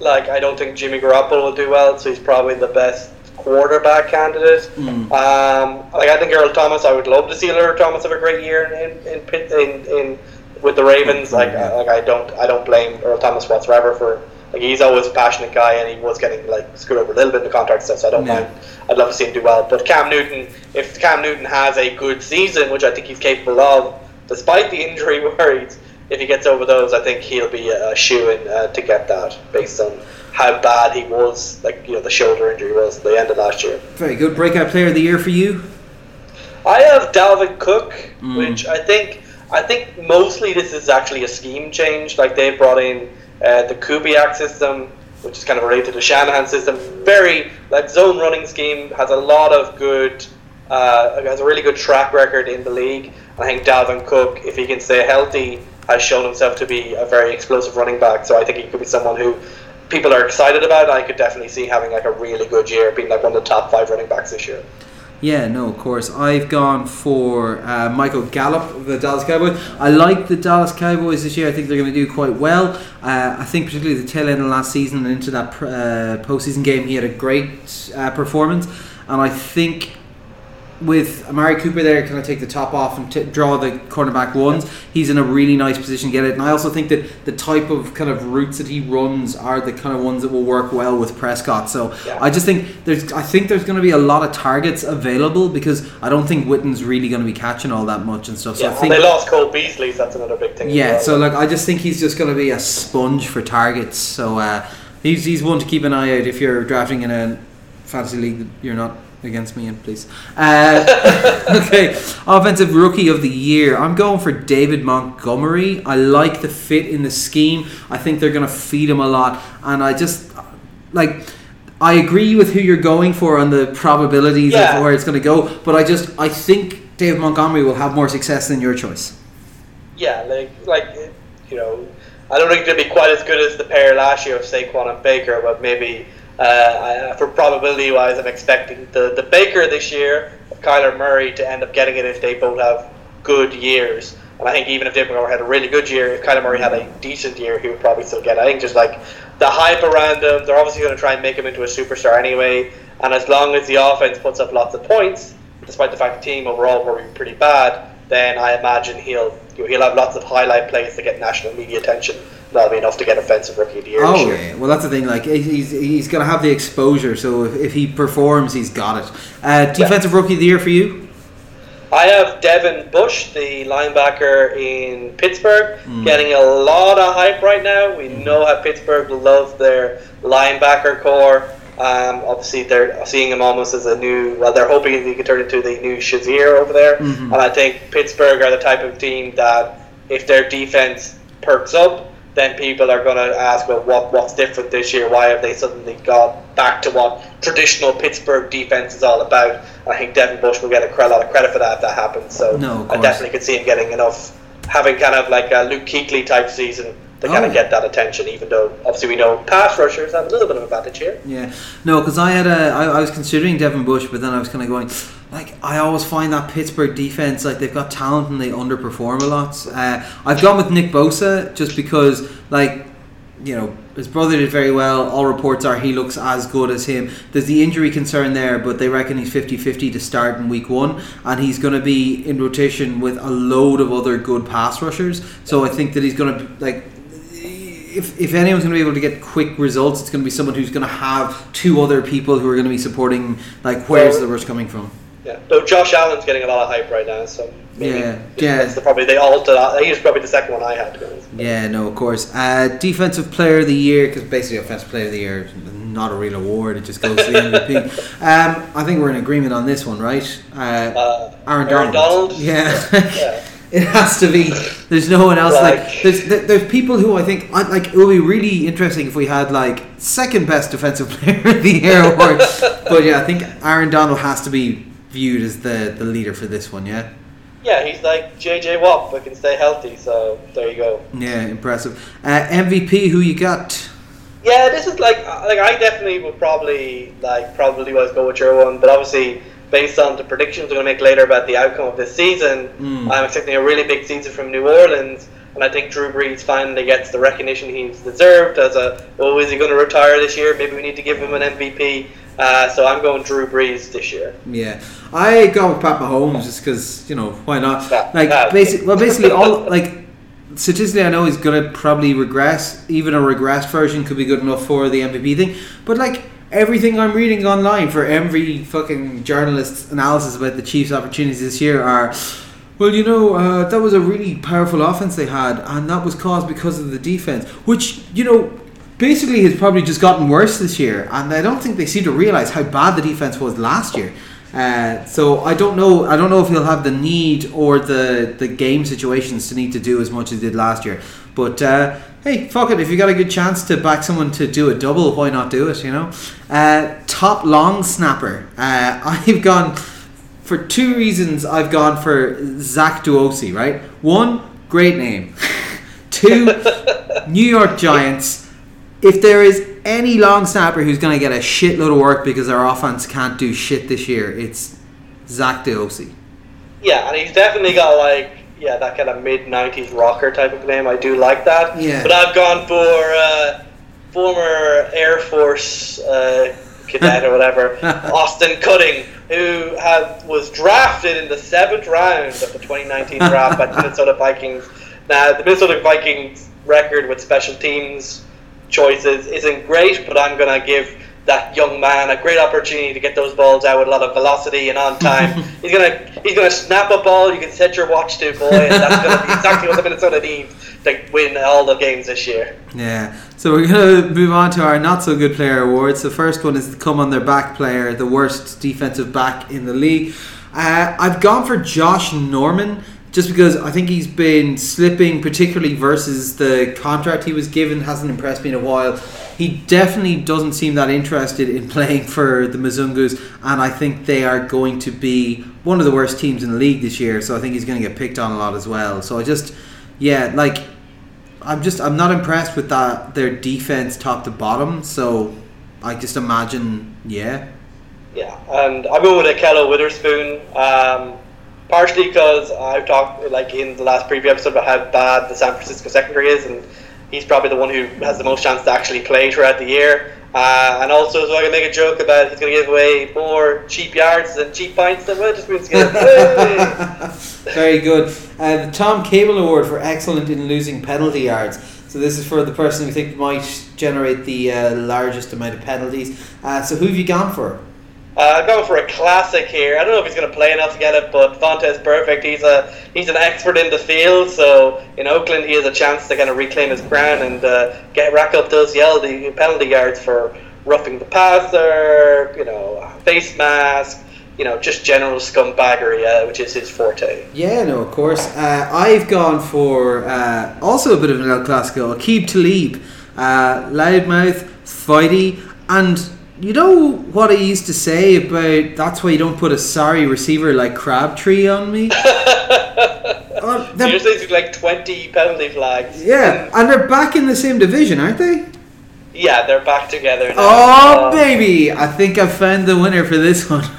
like, I don't think Jimmy Garoppolo will do well, so he's probably the best quarterback candidate. Mm. Um, like I think Earl Thomas, I would love to see Earl Thomas have a great year in in in, in, in with the Ravens. Like Yeah. like I don't I don't blame Earl Thomas whatsoever for like he's always a passionate guy and he was getting like screwed over a little bit in the contract stuff. So I don't mind. I'd love to see him do well. But Cam Newton, if Cam Newton has a good season, which I think he's capable of, despite the injury worries, if he gets over those, I think he'll be a shoe in uh, to get that based on how bad he was. Like you know the shoulder injury was at the end of last year. Very good. Breakout player of the year for you? I have Dalvin Cook, Mm. which I think I think mostly this is actually a scheme change. Like they brought in uh, the Kubiak system, which is kind of related to the Shanahan system. Very like zone running scheme has a lot of good. Uh, has a really good track record in the league. I think Dalvin Cook, if he can stay healthy, has shown himself to be a very explosive running back. So I think he could be someone who people are excited about. I could definitely see having like a really good year, being like one of the top five running backs this year. Yeah, no, of course. I've gone for uh, Michael Gallup of the Dallas Cowboys. I like the Dallas Cowboys this year. I think they're going to do quite well. Uh, I think particularly the tail end of last season and into that uh, postseason game, he had a great uh, performance. And I think with Amari Cooper there, kind of take the top off and t- draw the cornerback ones. He's in a really nice position to get it, and I also think that the type of kind of routes that he runs are the kind of ones that will work well with Prescott. So Yeah. I just think there's, I think there's going to be a lot of targets available because I don't think Witten's really going to be catching all that much and stuff. So Yeah, I think they lost Cole Beasley, so that's another big thing. yeah, well. so like I just think he's just going to be a sponge for targets. So uh, he's he's one to keep an eye out if you're drafting in a fantasy league. that You're not against me, in please. Uh, okay, offensive rookie of the year. I'm going for David Montgomery. I like the fit in the scheme. I think they're going to feed him a lot, and I just like. I agree with who you're going for on the probabilities Yeah. of where it's going to go, but I just I think David Montgomery will have more success than your choice. yeah, like like you know, I don't think they'll be quite as good as the pair last year of Saquon and Baker, but maybe uh, for probability wise, I'm expecting the the Baker this year Kyler Murray to end up getting it if they both have good years. And I think even if David had a really good year, if Kyler Murray had a decent year, he would probably still get. it. I think just like the hype around him, they're obviously going to try and make him into a superstar anyway. And as long as the offense puts up lots of points, despite the fact the team overall were pretty bad, then I imagine he'll he'll have lots of highlight plays to get national media attention. That'll be enough to get offensive rookie of the year. this Oh year. yeah, well that's the thing. Like he's he's gonna have the exposure, so if, if he performs, he's got it. Uh, defensive rookie of the year for you? I have Devin Bush, the linebacker in Pittsburgh, Mm. getting a lot of hype right now. We know how Pittsburgh love their linebacker core. Um, obviously, they're seeing him almost as a new. Well, they're hoping he can turn into the new Shazier over there. Mhm. And I think Pittsburgh are the type of team that if their defense perks up, then people are going to ask, well, what what's different this year? Why have they suddenly gone back to what traditional Pittsburgh defense is all about? I think Devin Bush will get a lot of credit for that if that happens. So No, I definitely could see him getting enough, having kind of like a Luke Kuechly type season to kind Oh, of yeah. get that attention. Even though obviously we know pass rushers have a little bit of advantage here. Yeah, no, because I had a I, I was considering Devin Bush, but then I was kind of going like I always find that Pittsburgh defense like they've got talent and they underperform a lot. Uh, I've gone with Nick Bosa just because like you know his brother did very well. All reports are he looks as good as him. There's the injury concern there, but they reckon he's 50-50 to start in week one, and he's going to be in rotation with a load of other good pass rushers. So I think that he's going to like if, if anyone's going to be able to get quick results, it's going to be someone who's going to have two other people who are going to be supporting. Like, where's the rush coming from? Yeah. Though Josh Allen's getting a lot of hype right now, so maybe Yeah, yeah. that's the, probably they all. Think it's probably the second one I had. To be honest. Yeah, no, of course. Uh, defensive player of the year, because basically offensive player of the year is not a real award; it just goes to the MVP. Um, I think we're in agreement on this one, right? Uh, Uh, Aaron, Aaron Donald. Donald? Yeah. Yeah. It has to be. There's no one else. Like, Like- there's there's people who I think I, like it would be really interesting if we had like second best defensive player of the year award. but yeah, I think Aaron Donald has to be viewed as the the leader for this one. Yeah. Yeah, he's like JJ Watt, but can stay healthy. So there you go. Yeah, impressive. Uh, MVP, who you got? Yeah, this is like uh, like I definitely would probably like probably was go with your one, but obviously based on the predictions we're gonna make later about the outcome of this season, Mm. I'm expecting a really big season from New Orleans, and I think Drew Brees finally gets the recognition he's deserved as a. Oh, is he going to retire this year? Maybe we need to give him an MVP. Uh, so I'm going Drew Brees this year. Yeah, I go with Pat Mahomes just because you know why not? Like yeah. basic, well, basically all like statistically, I know he's gonna probably regress. Even a regress version could be good enough for the MVP thing. But like everything I'm reading online for every fucking journalist's analysis about the Chiefs' opportunities this year are. Well, you know, uh, that was a really powerful offense they had, and that was caused because of the defense, which, you know, basically has probably just gotten worse this year. And I don't think they seem to realize how bad the defense was last year. Uh, so I don't know. I don't know if he'll have the need or the the game situations to need to do as much as he did last year. But uh, hey, fuck it. If you got a good chance to back someone to do a double, why not do it? You know. Uh, top long snapper. Uh, I've gone for two reasons. I've gone for Zak DeOssie. Right. One, great name. Two, New York Giants. If there is any long snapper who's going to get a shitload of work because our offense can't do shit this year, it's Zak DeOssie. Yeah, and he's definitely got like yeah that kind of mid '90s rocker type of name. I do like that. Yeah. But I've gone for uh, former Air Force uh, cadet or whatever, Austin Cutting, who had was drafted in the seventh round of the 2019 draft by the Minnesota Vikings. Now the Minnesota Vikings record with special teams choices isn't great, but I'm gonna give that young man a great opportunity to get those balls out with a lot of velocity and on time. he's gonna he's gonna snap a ball you can set your watch to, boy, and that's gonna be exactly what the Minnesota needs to win all the games this year. Yeah. So we're going to move on to our not so good player awards. The first one is the come on their back player, the worst defensive back in the league. Uh, I've gone for Josh Norman just because I think he's been slipping, particularly versus the contract he was given, hasn't impressed me in a while. He definitely doesn't seem that interested in playing for the Mizungus, and I think they are going to be one of the worst teams in the league this year. So I think he's going to get picked on a lot as well. So I just, yeah, like I'm just I'm not impressed with that their defense top to bottom. So I just imagine, yeah, Yeah, and I'm with Ahkello Witherspoon. Um, partially because I've talked like in the last preview episode about how bad the San Francisco secondary is, and he's probably the one who has the most chance to actually play throughout the year. Uh, and also, so I can make a joke about he's going to give away more cheap yards than cheap points than Witherspoon's going to very good. Uh, the Tom Cable Award for excellent in losing penalty yards. So this is for the person we think might generate the uh, largest amount of penalties. Uh, so who have you gone for? Uh, I'm going for a classic here. I don't know if he's going to play enough to get it, but Vontaze Burfict. He's a he's an expert in the field. So in Oakland, he has a chance to kind of reclaim his crown and uh, get rack up those yellow penalty yards for roughing the passer, you know, face mask, you know, just general scumbaggery, uh, which is his forte. Yeah, no, of course. Uh, I've gone for uh, also a bit of an El Clasico, Aqib Talib, uh, loudmouth, fighty, and you know what I used to say about that's why you don't put a sorry receiver like Crabtree on me? So you're saying like 20 penalty flags. yeah, and they're back in the same division, aren't they? Yeah, they're back together now. Oh, Um, baby! I think I found the winner for this one.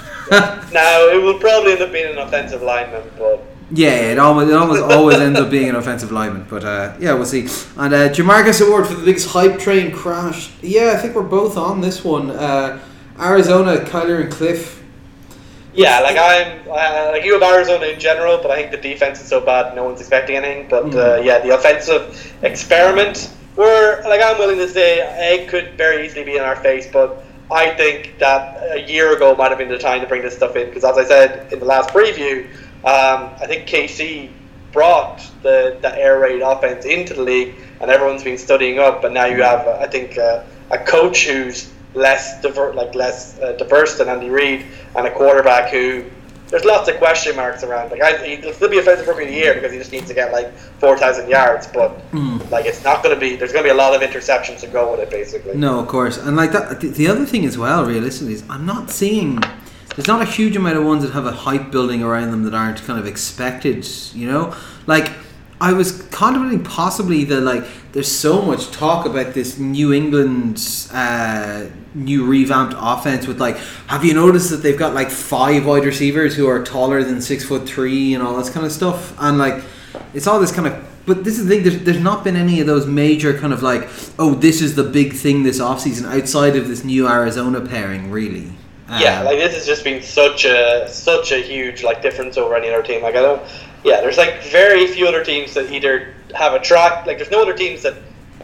Now, it will probably end up being an offensive lineman, but Yeah, it almost it almost always ends up being an offensive lineman, but uh, yeah, we'll see. And uh, Jamarcus Award for the biggest hype train crash. Yeah, I think we're both on this one. Uh, Arizona, Kyler and Cliff. Yeah, like I'm, uh, like you have Arizona in general, but I think the defense is so bad, no one's expecting anything. But uh, Hmm. yeah, the offensive experiment, where like I'm willing to say it could very easily be in our face, but I think that a year ago might have been the time to bring this stuff in because, as I said in the last preview, um, I think KC brought the, the air raid offense into the league, and everyone's been studying up. But now you have, uh, I think, uh, a coach who's less diver- like less uh, diverse than Andy Reid, and a quarterback who there's lots of question marks around. Like I, he'll still be offensive rookie of the year because he just needs to get like four thousand yards, but like it's not going to be. There's going to be a lot of interceptions to go with it, basically. No, of course, and like that. The, the other thing as well, realistically, is I'm not seeing. There's not a huge amount of ones that have a hype building around them that aren't kind of expected. You know, like I was contemplating possibly that like there's so much talk about this New England uh, new revamped offense with like have you noticed that they've got like five wide receivers who are taller than six foot three and all this kind of stuff and like it's all this kind of but this is the thing. There's, there's not been any of those major kind of like, oh, this is the big thing this offseason outside of this new Arizona pairing, really. Yeah, Um, like this has just been such a such a huge like difference over any other team. Like I don't, yeah, there's like very few other teams that either have a track. Like there's no other teams that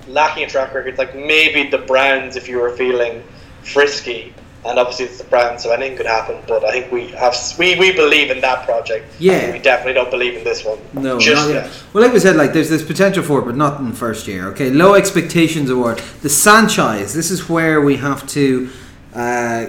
lacking a track record. Like maybe the Browns if you were feeling frisky, and obviously it's the Browns, so anything could happen. But I think we have we, we believe in that project. Yeah. we definitely don't believe in this one. No, just yet. yet. Well, like we said, like there's this potential for it, but not in the first year. Okay, low expectations award. The Sanchez. This is where we have to uh,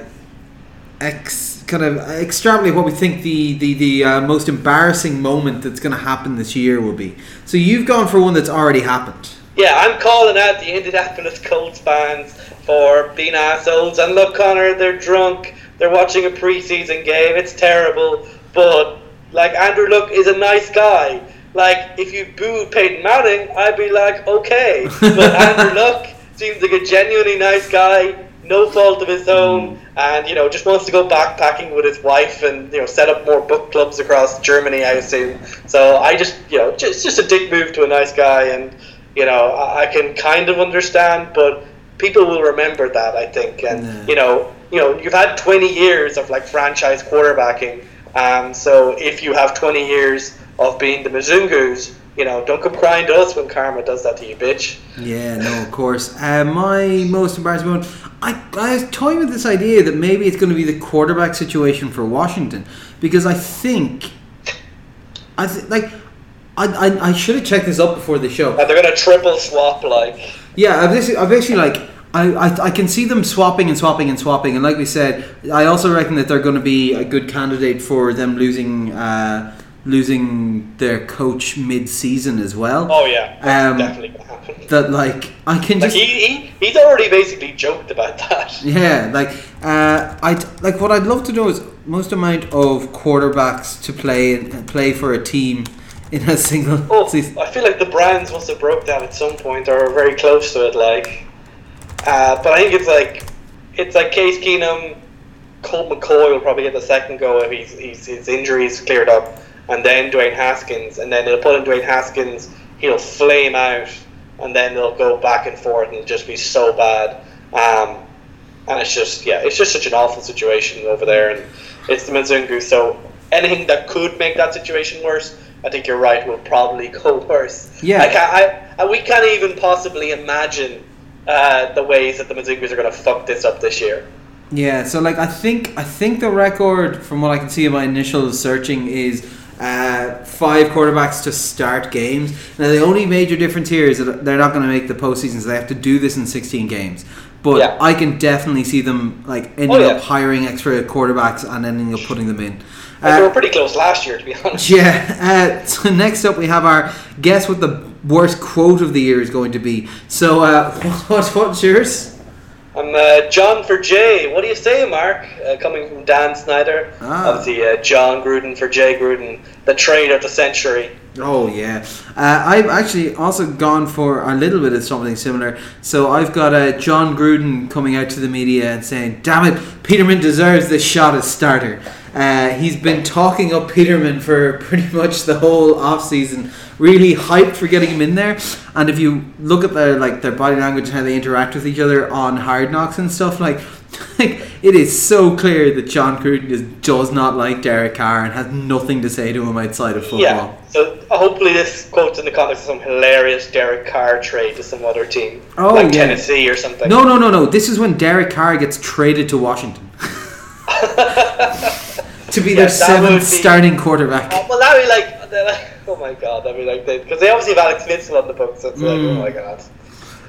ex kind of extrapolate what we think the the the uh, most embarrassing moment that's going to happen this year will be. So you've gone for one that's already happened. Yeah, I'm calling out the Indianapolis Colts fans for being assholes. And look, Connor, they're drunk. They're watching a preseason game. It's terrible. But, like, Andrew Luck is a nice guy. Like, if you booed Peyton Manning, I'd be like, okay. But Andrew Luck seems like a genuinely nice guy, no fault of his own, and, you know, just wants to go backpacking with his wife and, you know, set up more book clubs across Germany, I assume. So I just, you know, just, just a dick move to a nice guy. And, you know, I, I can kind of understand, but people will remember that, I think. And Yeah. you know, you know, you've had 20 years of like franchise quarterbacking. Um, so if you have 20 years of being the Mizungus, you know, don't come crying to us when karma does that to you, bitch. Yeah, no, of course. Uh, my most embarrassing moment. I, I was toying with this idea that maybe it's going to be the quarterback situation for Washington because I think, I th- like, I, I, I should have checked this up before the show. They're gonna triple swap like. Yeah, I've basically, I've basically like. I, I, I can see them swapping and swapping and swapping, and like we said, I also reckon that they're going to be a good candidate for them losing uh, losing their coach mid season as well. Oh yeah, that's Um, definitely. That like I can Like just he, he he's already basically joked about that. Yeah, like uh, I like what I'd love to know is most amount of quarterbacks to play and play for a team in a single Oh, season. I feel like the Browns must have broke that at some point or are very close to it. Like, uh, but I think it's like it's like Case Keenum, Colt McCoy will probably get the second go if he's, he's, his injuries cleared up, and then Dwayne Haskins, and then they'll put in Dwayne Haskins. He'll flame out, and then they'll go back and forth, and just be so bad. Um, and it's just yeah, it's just such an awful situation over there, and it's the Mizungu. So anything that could make that situation worse, I think you're right, will probably go worse. Yeah. I can't, I, I, we can't even possibly imagine uh, the ways that the Mizungus are going to fuck this up this year. Yeah, so like I think I think the record from what I can see in my initial searching is uh, five quarterbacks to start games. Now the only major difference here is that they're not going to make the postseason, so they have to do this in 16 games. But Yeah. I can definitely see them like ending Oh, yeah. up hiring extra quarterbacks and ending up putting them in. Uh, they were pretty close last year, to be honest. Yeah. Uh, so next up, we have our guess what the worst quote of the year is going to be. So, uh, what, what's yours? I'm uh, Jon for Jay. What do you say, Mark? Uh, coming from Dan Snyder. Ah. the uh, Jon Gruden for Jay Gruden, the trade of the century. Oh yeah, uh, I've actually also gone for a little bit of something similar. So I've got uh, Jon Gruden coming out to the media and saying, "Damn it, Peterman deserves this shot as starter." Uh, he's been talking up Peterman for pretty much the whole off season, really hyped for getting him in there. And if you look at their like their body language and how they interact with each other on Hard Knocks and stuff, like, like it is so clear that Jon Gruden just does not like Derek Carr and has nothing to say to him outside of football. Yeah. So hopefully this quote's in the context of some hilarious Derek Carr trade to some other team, Oh, like yeah. Tennessee or something. No, no, no, no. This is when Derek Carr gets traded to Washington to be Yeah, their seventh be- starting quarterback. Oh, well, that'd be like, like, oh my god, I mean, like, because they, obviously have Alex Mitchell on the books, so it's like, Mm. oh my god.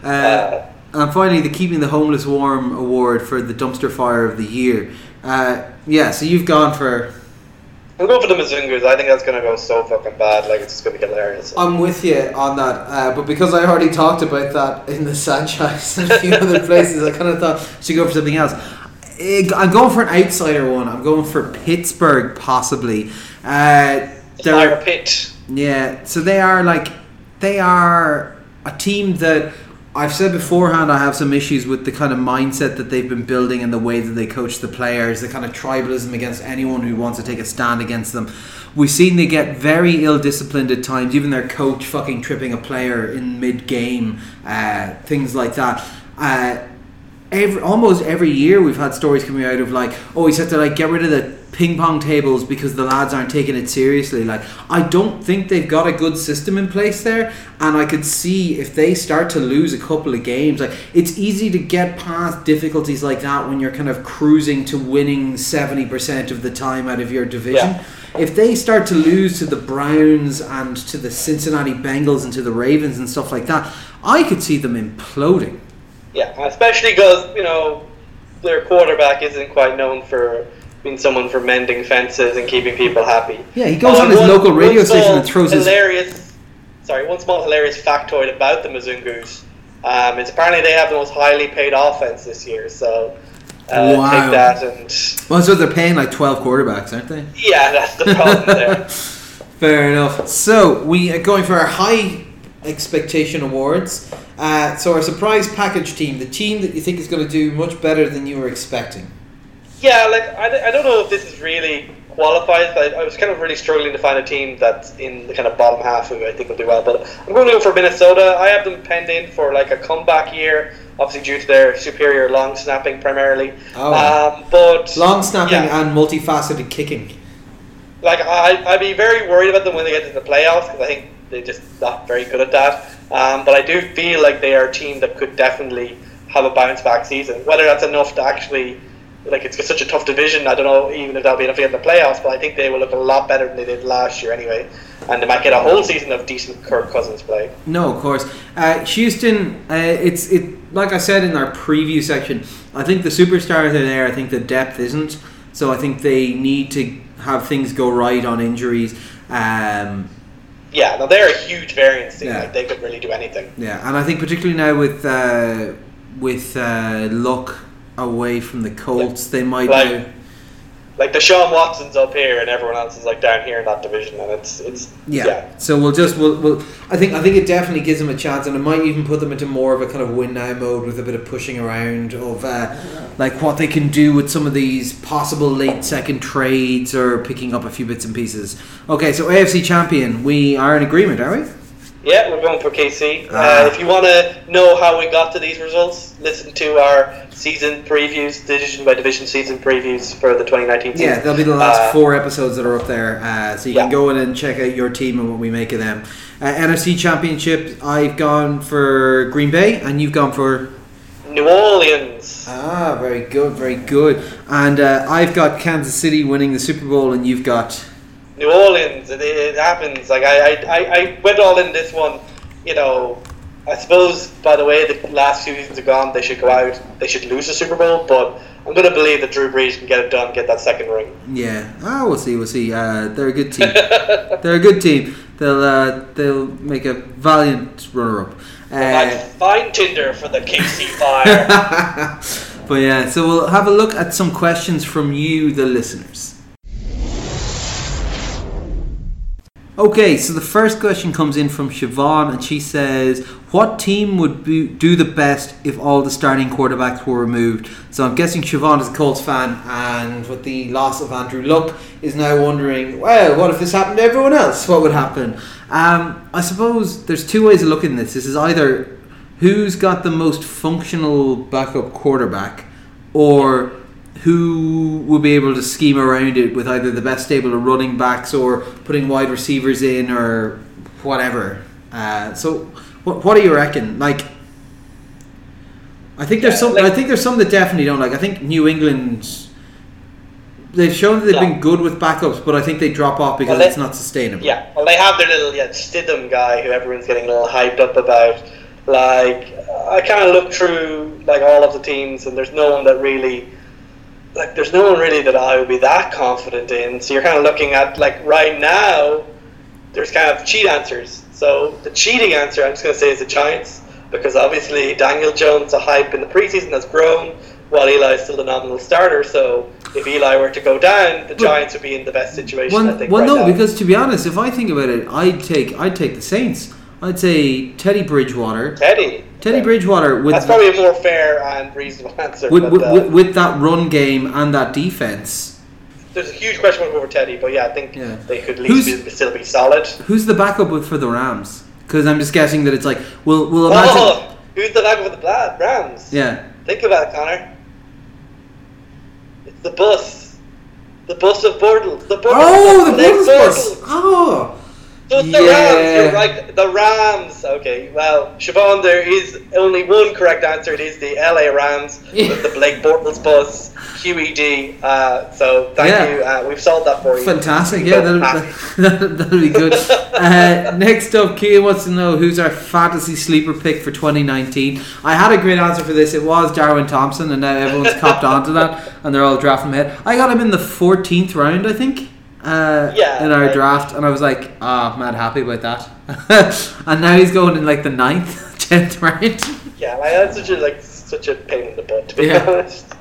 Uh, and finally, the Keeping the Homeless Warm award for the dumpster fire of the year. Uh, yeah, so you've gone for. I'm going for the Mizungus. I think that's gonna go so fucking bad. Like it's just gonna be hilarious. I'm with you on that, uh, but because I already talked about that in the Sanchez and a few other places, I kind of thought I should go for something else. Eh, I'm going for an outsider one. I'm going for Pittsburgh, possibly. Uh, Fire pit. Yeah, so they are like they are a team that I've said beforehand I have some issues with the kind of mindset that they've been building and the way that they coach the players, the kind of tribalism against anyone who wants to take a stand against them. We've seen they get very ill disciplined at times, even their coach fucking tripping a player in mid game, uh, things like that. Uh, every, almost every year we've had stories coming out of like, oh, he said to like get rid of the ping pong tables because the lads aren't taking it seriously. Like, I don't think they've got a good system in place there, and I could see if they start to lose a couple of games, like it's easy to get past difficulties like that when you're kind of cruising to winning seventy percent of the time out of your division. Yeah. If they start to lose to the Browns and to the Cincinnati Bengals and to the Ravens and stuff like that, I could see them imploding. Yeah, especially because you know their quarterback isn't quite known for being someone for mending fences and keeping people happy. Yeah, he goes Uh, on his one- local radio station and throws his hilarious. Sorry, one small hilarious factoid about the Mizungus. Um, it's apparently they have the most highly paid offense this year, so uh, Wow. take that and Well, so they're paying like twelve quarterbacks, aren't they? yeah, that's the problem there. Fair enough. So we are going for our high expectation awards. Uh, so our surprise package team, the team that you think is going to do much better than you were expecting. Yeah, like I, don't- I don't know if this is really qualified. I, I was kind of really struggling to find a team that's in the kind of bottom half who I think will do well. But I'm going to go for Minnesota. I have them penned in for like a comeback year, obviously due to their superior long snapping primarily. Oh. Um, but Long snapping yeah, and multifaceted kicking. like I, I'd be very worried about them when they get to the playoffs because I think they're just not very good at that. Um, but I do feel like they are a team that could definitely have a bounce back season. Whether that's enough to actually, like, it's such a tough division. I don't know even if that'll be enough in the playoffs. But I think they will look a lot better than they did last year anyway, and they might get a whole season of decent Kirk Cousins play. No, of course. Uh, Houston, uh, it's it. Like I said in our preview section, I think the superstars are there. I think the depth isn't. So I think they need to have things go right on injuries. Um, Yeah, now they're a huge variance team. Yeah. Like, they could really do anything. Yeah, and I think particularly now with uh, with uh, luck away from the Colts, they might. Like- now- Like Deshaun Watson's up here, and everyone else is like down here in that division, and it's it's yeah. So we'll just we'll, we'll I think I think it definitely gives them a chance, and it might even put them into more of a kind of win now mode with a bit of pushing around of uh, like what they can do with some of these possible late second trades or picking up a few bits and pieces. Okay, so AFC champion, we are in agreement, are we? Yeah, we're going for KC. Ah. Uh, if you want to know how we got to these results, listen to our season previews, division by division season previews for the 2019 season. Yeah, they'll be the last Uh, four episodes that are up there, uh, so you can go in and check out your team and what we make of them. Uh, NFC Championship, I've gone for Green Bay, and you've gone for New Orleans. ah, very good, very good. And uh, I've got Kansas City winning the Super Bowl, and you've got New Orleans. It, it happens. Like I, I, I, went all in this one. You know, I suppose by the way the last few seasons have gone, they should go out. They should lose the Super Bowl. But I'm going to believe that Drew Brees can get it done, get that second ring. yeah. Ah, we'll see, we'll see. Uh, they're a good team. they're a good team. They'll uh, they'll make a valiant runner-up. Uh, find Tinder for the KC Fire. but yeah, so we'll have a look at some questions from you, the listeners. Okay, so the first question comes in from Siobhan, and she says, "What team would be, do the best if all the starting quarterbacks were removed?" So I'm guessing Siobhan is a Colts fan, and with the loss of Andrew Luck, is now wondering, "Well, what if this happened to everyone else? What would happen?" Um, I suppose there's two ways of looking at this. This is either who's got the most functional backup quarterback, or who will be able to scheme around it with either the best stable of running backs or putting wide receivers in or whatever. Uh, so, what, what do you reckon? Like, I think there's Yeah, some. like- I think there's some that definitely don't like. I think New England. They've shown that they've Yeah. been good with backups, but I think they drop off because Well, they- it's not sustainable. Yeah, well, they have their little yeah, Stidham guy who everyone's getting a little hyped up about. Like, I kind of look through like all of the teams, and there's no one that really, like, there's no one really that I would be that confident in. So you're kind of looking at like right now, there's kind of cheat answers. So the cheating answer, I'm just going to say, is the Giants because obviously Daniel Jones, a hype in the preseason, has grown while Eli is still the nominal starter. So if Eli were to go down, the Giants would be in the best situation. I Well, think. well right no, now. because to be honest, if I think about it, I'd take I'd take the Saints. I'd say Teddy Bridgewater. Teddy. Teddy Bridgewater with That's probably a more fair and reasonable answer. with, but, with, uh, with, that run game and that defense. there's a huge question mark over Teddy, but yeah, I think Yeah. they could at least be, still be solid. Who's the backup with for the Rams? Because I'm just guessing that it's like we'll we'll imagine. Oh, who's the backup with the Rams? Yeah. Think about it, Connor. It's the bus. The bus of Bortles. The Bortles Oh, the Bulls bus. Bortles. Oh. So the Yeah. Rams. You're right. The Rams. Okay. Well, Siobhan, there is only one correct answer. It is the LA Rams with the Blake Bortles bus. QED. Uh, so thank Yeah. you. Uh, we've solved that for you. Fantastic, yeah, that'll, that'll, that'll be good. Uh, next up, Kia wants to know who's our fantasy sleeper pick for 2019. I had a great answer for this. It was Darwin Thompson, and now everyone's copped onto that, and they're all drafting him ahead. I got him in the 14th round, I think, uh, Yeah, in our draft, and I was like, ah, mad happy about that. and now he's going in like the ninth, 10th round. Yeah, like, that's such a like such a pain in the butt to be Yeah. honest.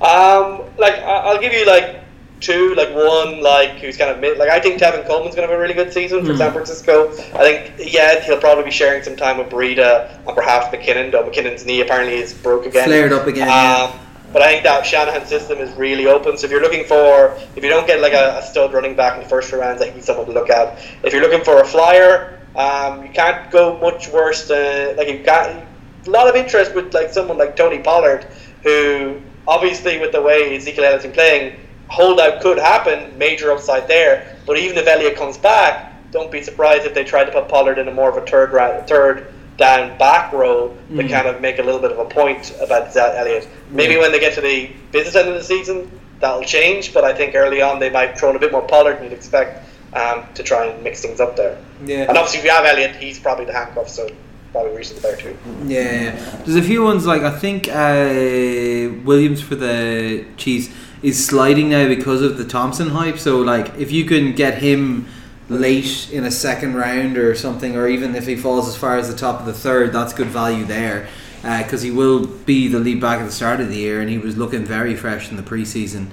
Um, like I'll give you like two, like one like who's kind of mid. Like I think Tevin Coleman's going to have a really good season for Hmm. San Francisco. I think yeah, he'll probably be sharing some time with Breida and perhaps McKinnon. Though McKinnon's knee apparently is broke again. Flared up again, yeah. But I think that Shanahan system is really open. So if you're looking for, if you don't get like a, a stud running back in the first few rounds, I he's someone to look at. If you're looking for a flyer, um, you can't go much worse than like you've got a lot of interest with like someone like Tony Pollard, who obviously with the way Ezekiel Elliott's been playing, holdout could happen, major upside there. But even if Elliott comes back, don't be surprised if they try to put Pollard in a more of a third round, third down back row to Mm. kind of make a little bit of a point about Zeke Elliott. Maybe Yeah. when they get to the business end of the season, that'll change. But I think early on they might throw in a bit more Pollard than you'd expect um, to try and mix things up there. Yeah. And obviously, if you have Elliott, he's probably the handcuff, so probably reasons there too. Yeah, yeah. there's a few ones like I think uh, Williams for the Chiefs is sliding now because of the Thompson hype. So like if you can get him late in a second round or something, or even if he falls as far as the top of the third, that's good value there. Because he will be the lead back at the start of the year, and he was looking very fresh in the preseason.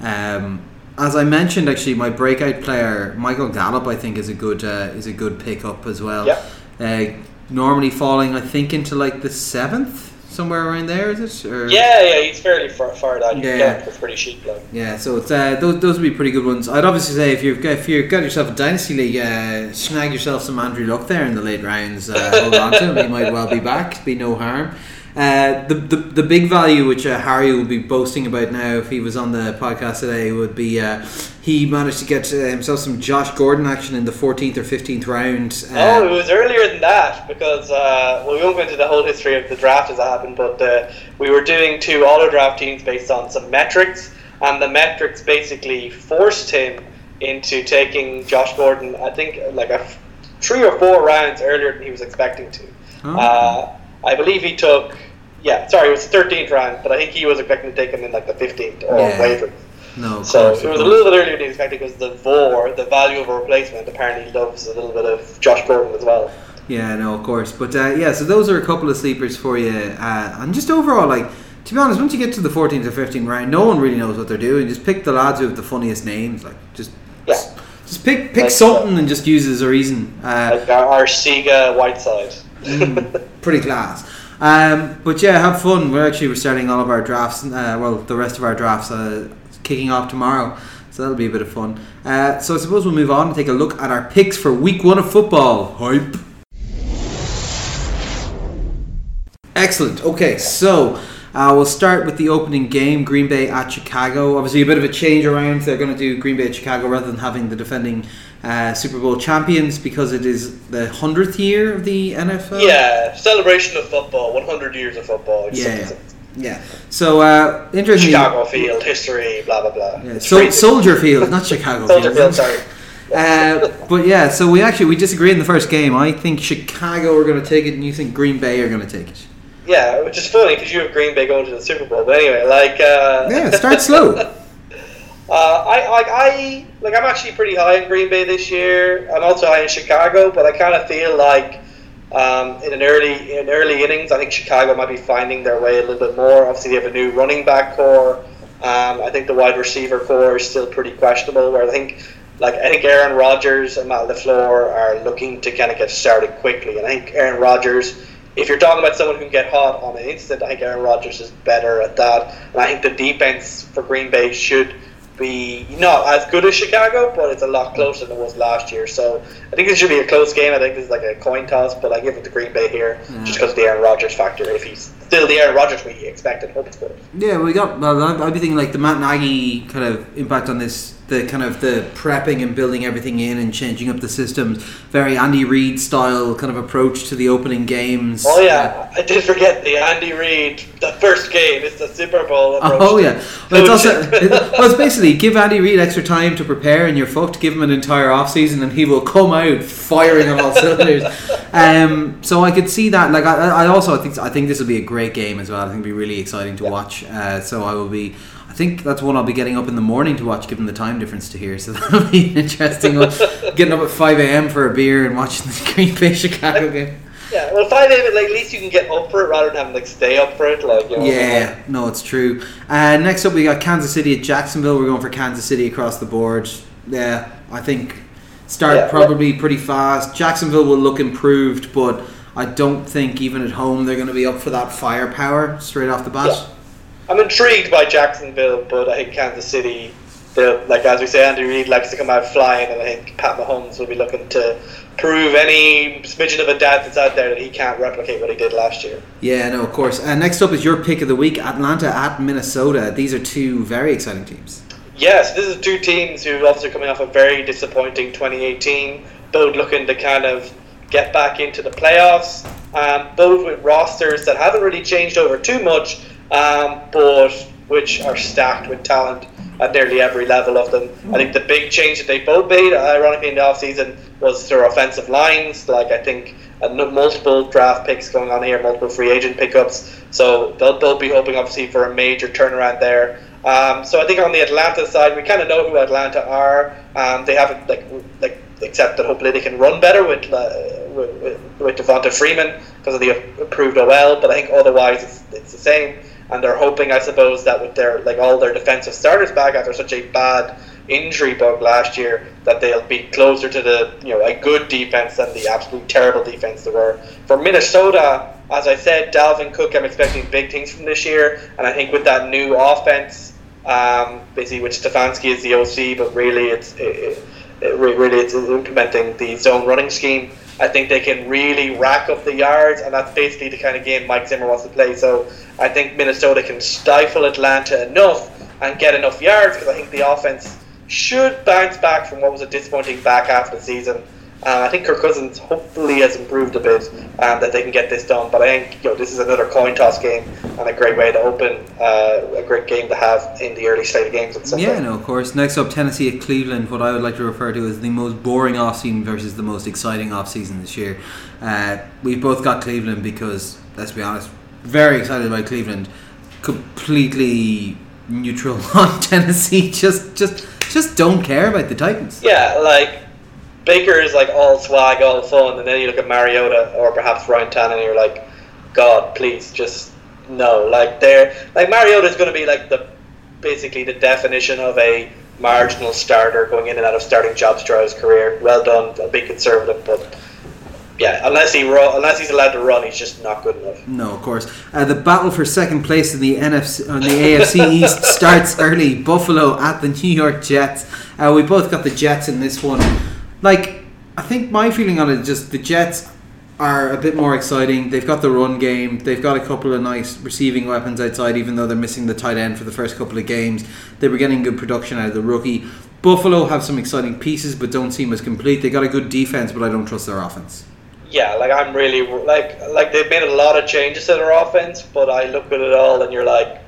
Um, as I mentioned, actually, my breakout player Michael Gallup, I think, is a good uh, is a good pickup as well. Yeah. Uh, normally falling, I think, into like the seventh, somewhere around there, is it? Or, Yeah, yeah, he's fairly far, far down. You Yeah. can get him for pretty cheap. Like. Yeah, so it's, uh, those those would be pretty good ones. I'd obviously say if you've got, if you've got yourself a dynasty league, uh, snag yourself some Andrew Luck there in the late rounds. Uh, hold on to him; he might well be back. Be no harm. Uh, the, the the big value which uh, Harry will be boasting about now if he was on the podcast today would be uh, he managed to get uh, himself some Josh Gordon action in the 14th or 15th round. Uh, Oh, it was earlier than that because uh, well, we won't go into the whole history of the draft as it happened, but uh, we were doing two auto draft teams based on some metrics, and the metrics basically forced him into taking Josh Gordon. I think like a f- three or four rounds earlier than he was expecting to. Oh. Uh, I believe he took. Yeah, sorry, it was the 13th round, but I think he was expecting to take him in like the 15th or Yeah. waivers. No, of So course, it of was a little bit earlier than he expected because the VOR, the value of a replacement, apparently loves a little bit of Josh Gordon as well. Yeah, no, of course. But uh, yeah, so those are a couple of sleepers for you. Uh, and just overall, like, to be honest, once you get to the 14th or 15th round, no one really knows what they're doing. Just pick the lads who have the funniest names. Like, just Yeah. just pick pick Like, something and just use it as a reason. Uh, Like our, our Sega Whiteside. Mm. pretty class. Um, but yeah, have fun. We're actually we're starting all of our drafts. Uh, well, the rest of our drafts uh, kicking off tomorrow, so that'll be a bit of fun. Uh, so I suppose we'll move on and take a look at our picks for week one of football. Hype. Excellent. Okay, so uh, we'll start with the opening game, Green Bay at Chicago. Obviously, a bit of a change around. They're going to do Green Bay at Chicago rather than having the defending uh, Super Bowl champions because it is the hundredth year of the NFL. yeah, celebration of football, 100 years of football. Yeah, something- yeah. So uh, interesting. Chicago Field, history, blah, blah, blah. Yeah, crazy. Soldier Field, not Chicago Soldier Field. Field, sorry. Uh, but yeah, so we actually we disagree in the first game. I think Chicago are going to take it, and you think Green Bay are going to take it. Yeah, which is funny because you have Green Bay going to the Super Bowl. But anyway, like. Uh, Yeah, start slow. Uh, I like I like I'm actually pretty high in Green Bay this year. I'm also high in Chicago, but I kind of feel like um, in an early in early innings, I think Chicago might be finding their way a little bit more. Obviously, they have a new running back core. Um, I think the wide receiver core is still pretty questionable. Where I think like I think Aaron Rodgers and Matt LaFleur are looking to kind of get started quickly, and I think Aaron Rodgers if you're talking about someone who can get hot on an instant, I think Aaron Rodgers is better at that. And I think the defense for Green Bay should be not as good as Chicago, but it's a lot mm. closer than it was last year. So I think this should be a close game. I think this is like a coin toss, but I give it to Green Bay here Yeah. just mm. because of the Aaron Rodgers factor. If he's still the Aaron Rodgers we expect and hope for. Yeah, we got. Well, I'd be thinking like the Matt Nagy kind of impact on this, the kind of the prepping and building everything in and changing up the systems. Very Andy Reid style kind of approach to the opening games. Oh yeah, I did forget the Andy Reid, the first game. It's the Super Bowl. approach Oh yeah, well it's also it, well it's basically give Andy Reid extra time to prepare and you're fucked. Give him an entire off season and he will come out firing on all cylinders. Um, so I could see that. Like I, I also think I think this will be a great game as well. I think it'll be really exciting to Yeah. watch. Uh, so I will be. I think that's one I'll be getting up in the morning to watch, given the time difference to here. So that'll be interesting. Getting up at five a.m. for a beer and watching the Green Bay Chicago game. yeah, well, five a.m. Like at least you can get up for it rather than having like stay up for it. Like you know, Yeah, no, it's true. Uh, next up, we got Kansas City at Jacksonville. We're going for Kansas City across the board. Yeah, I think start Yeah. probably pretty fast. Jacksonville will look improved, but I don't think even at home they're going to be up for that firepower straight off the bat. Yeah. I'm intrigued by Jacksonville, but I think Kansas City, like as we say, Andy Reid likes to come out flying, and I think Pat Mahomes will be looking to prove any smidgen of a doubt that's out there that he can't replicate what he did last year. Yeah, no, of course. Uh, next up is your pick of the week: Atlanta at Minnesota. These are two very exciting teams. Yes, this is two teams who obviously coming off a very disappointing 2018, both looking to kind of get back into the playoffs, um, both with rosters that haven't really changed over too much, um, but which are stacked with talent at nearly every level of them. I think the big change that they both made, ironically, in the offseason was their offensive lines. Like, I think uh, multiple draft picks going on here, multiple free agent pickups. So they'll, they'll be hoping, obviously, for a major turnaround there. Um, so I think on the Atlanta side, we kind of know who Atlanta are. Um, they haven't like like except that hopefully they can run better with uh, with, with, Devonta Freeman because of the approved OL. But I think otherwise it's, it's the same. And they're hoping, I suppose, that with their like all their defensive starters back after such a bad injury bug last year, that they'll be closer to the you know a good defense than the absolute terrible defense they were. For Minnesota, as I said, Dalvin Cook, I'm expecting big things from this year, and I think with that new offense, um, basically which Stefanski is the OC, but really it's it, it, really it's implementing the zone running scheme. I think they can really rack up the yards, and that's basically the kind of game Mike Zimmer wants to play. So I think Minnesota can stifle Atlanta enough and get enough yards because I think the offense should bounce back from what was a disappointing back half of the season. Uh, I think Kirk Cousins hopefully has improved a bit and that they can get this done. But I think you know this is another coin toss game and a great way to open uh, a great game to have in the early slate of games. Yeah, no, of course. Next up, Tennessee at Cleveland, what I would like to refer to as the most boring offseason versus the most exciting offseason this year. Uh, we've both got Cleveland because, let's be honest, very excited about Cleveland. Completely neutral on Tennessee. Just, just, just don't care about the Titans. Yeah, like Baker is like all swag, all fun, and then you look at Mariota or perhaps Ryan Tannehill, and you're like, God, please, just no. Like they're like Mariota is going to be like the basically the definition of a marginal starter going in and out of starting jobs throughout his career. Well done, a big conservative, but yeah, unless he unless he's allowed to run, he's just not good enough. No, of course. Uh, the battle for second place in the NFC, on the AFC East starts early. Buffalo at the New York Jets. Uh, we both got the Jets in this one. Like, I think my feeling on it is just the Jets are a bit more exciting. They've got the run game. They've got a couple of nice receiving weapons outside, even though they're missing the tight end for the first couple of games. They were getting good production out of the rookie. Buffalo have some exciting pieces, but don't seem as complete. They got a good defense, but I don't trust their offense. Yeah, like I'm really like like they've made a lot of changes to their offense, but I look at it all and you're like,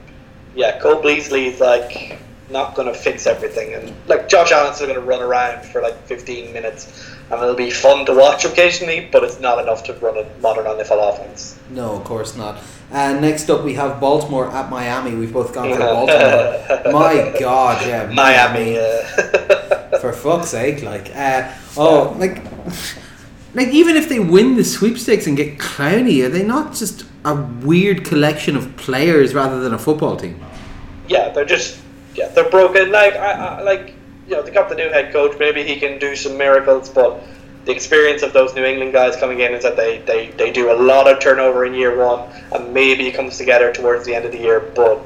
yeah, Cole Beasley's like not going to fix everything, and like Josh Allen's still going to run around for like 15 minutes, and it'll be fun to watch occasionally, but it's not enough to run a modern NFL offense. No, of course not. And next up, we have Baltimore at Miami. We've both gone for Baltimore. My God, yeah, Miami. Uh, For fuck's sake, like, uh, oh, like, like even if they win the sweepstakes and get Clowney, are they not just a weird collection of players rather than a football team? yeah, they're just yeah, they're broken. Like I, I like you know, they got the new head coach. Maybe he can do some miracles, but the experience of those New England guys coming in is that they, they, they do a lot of turnover in year one and maybe it comes together towards the end of the year. But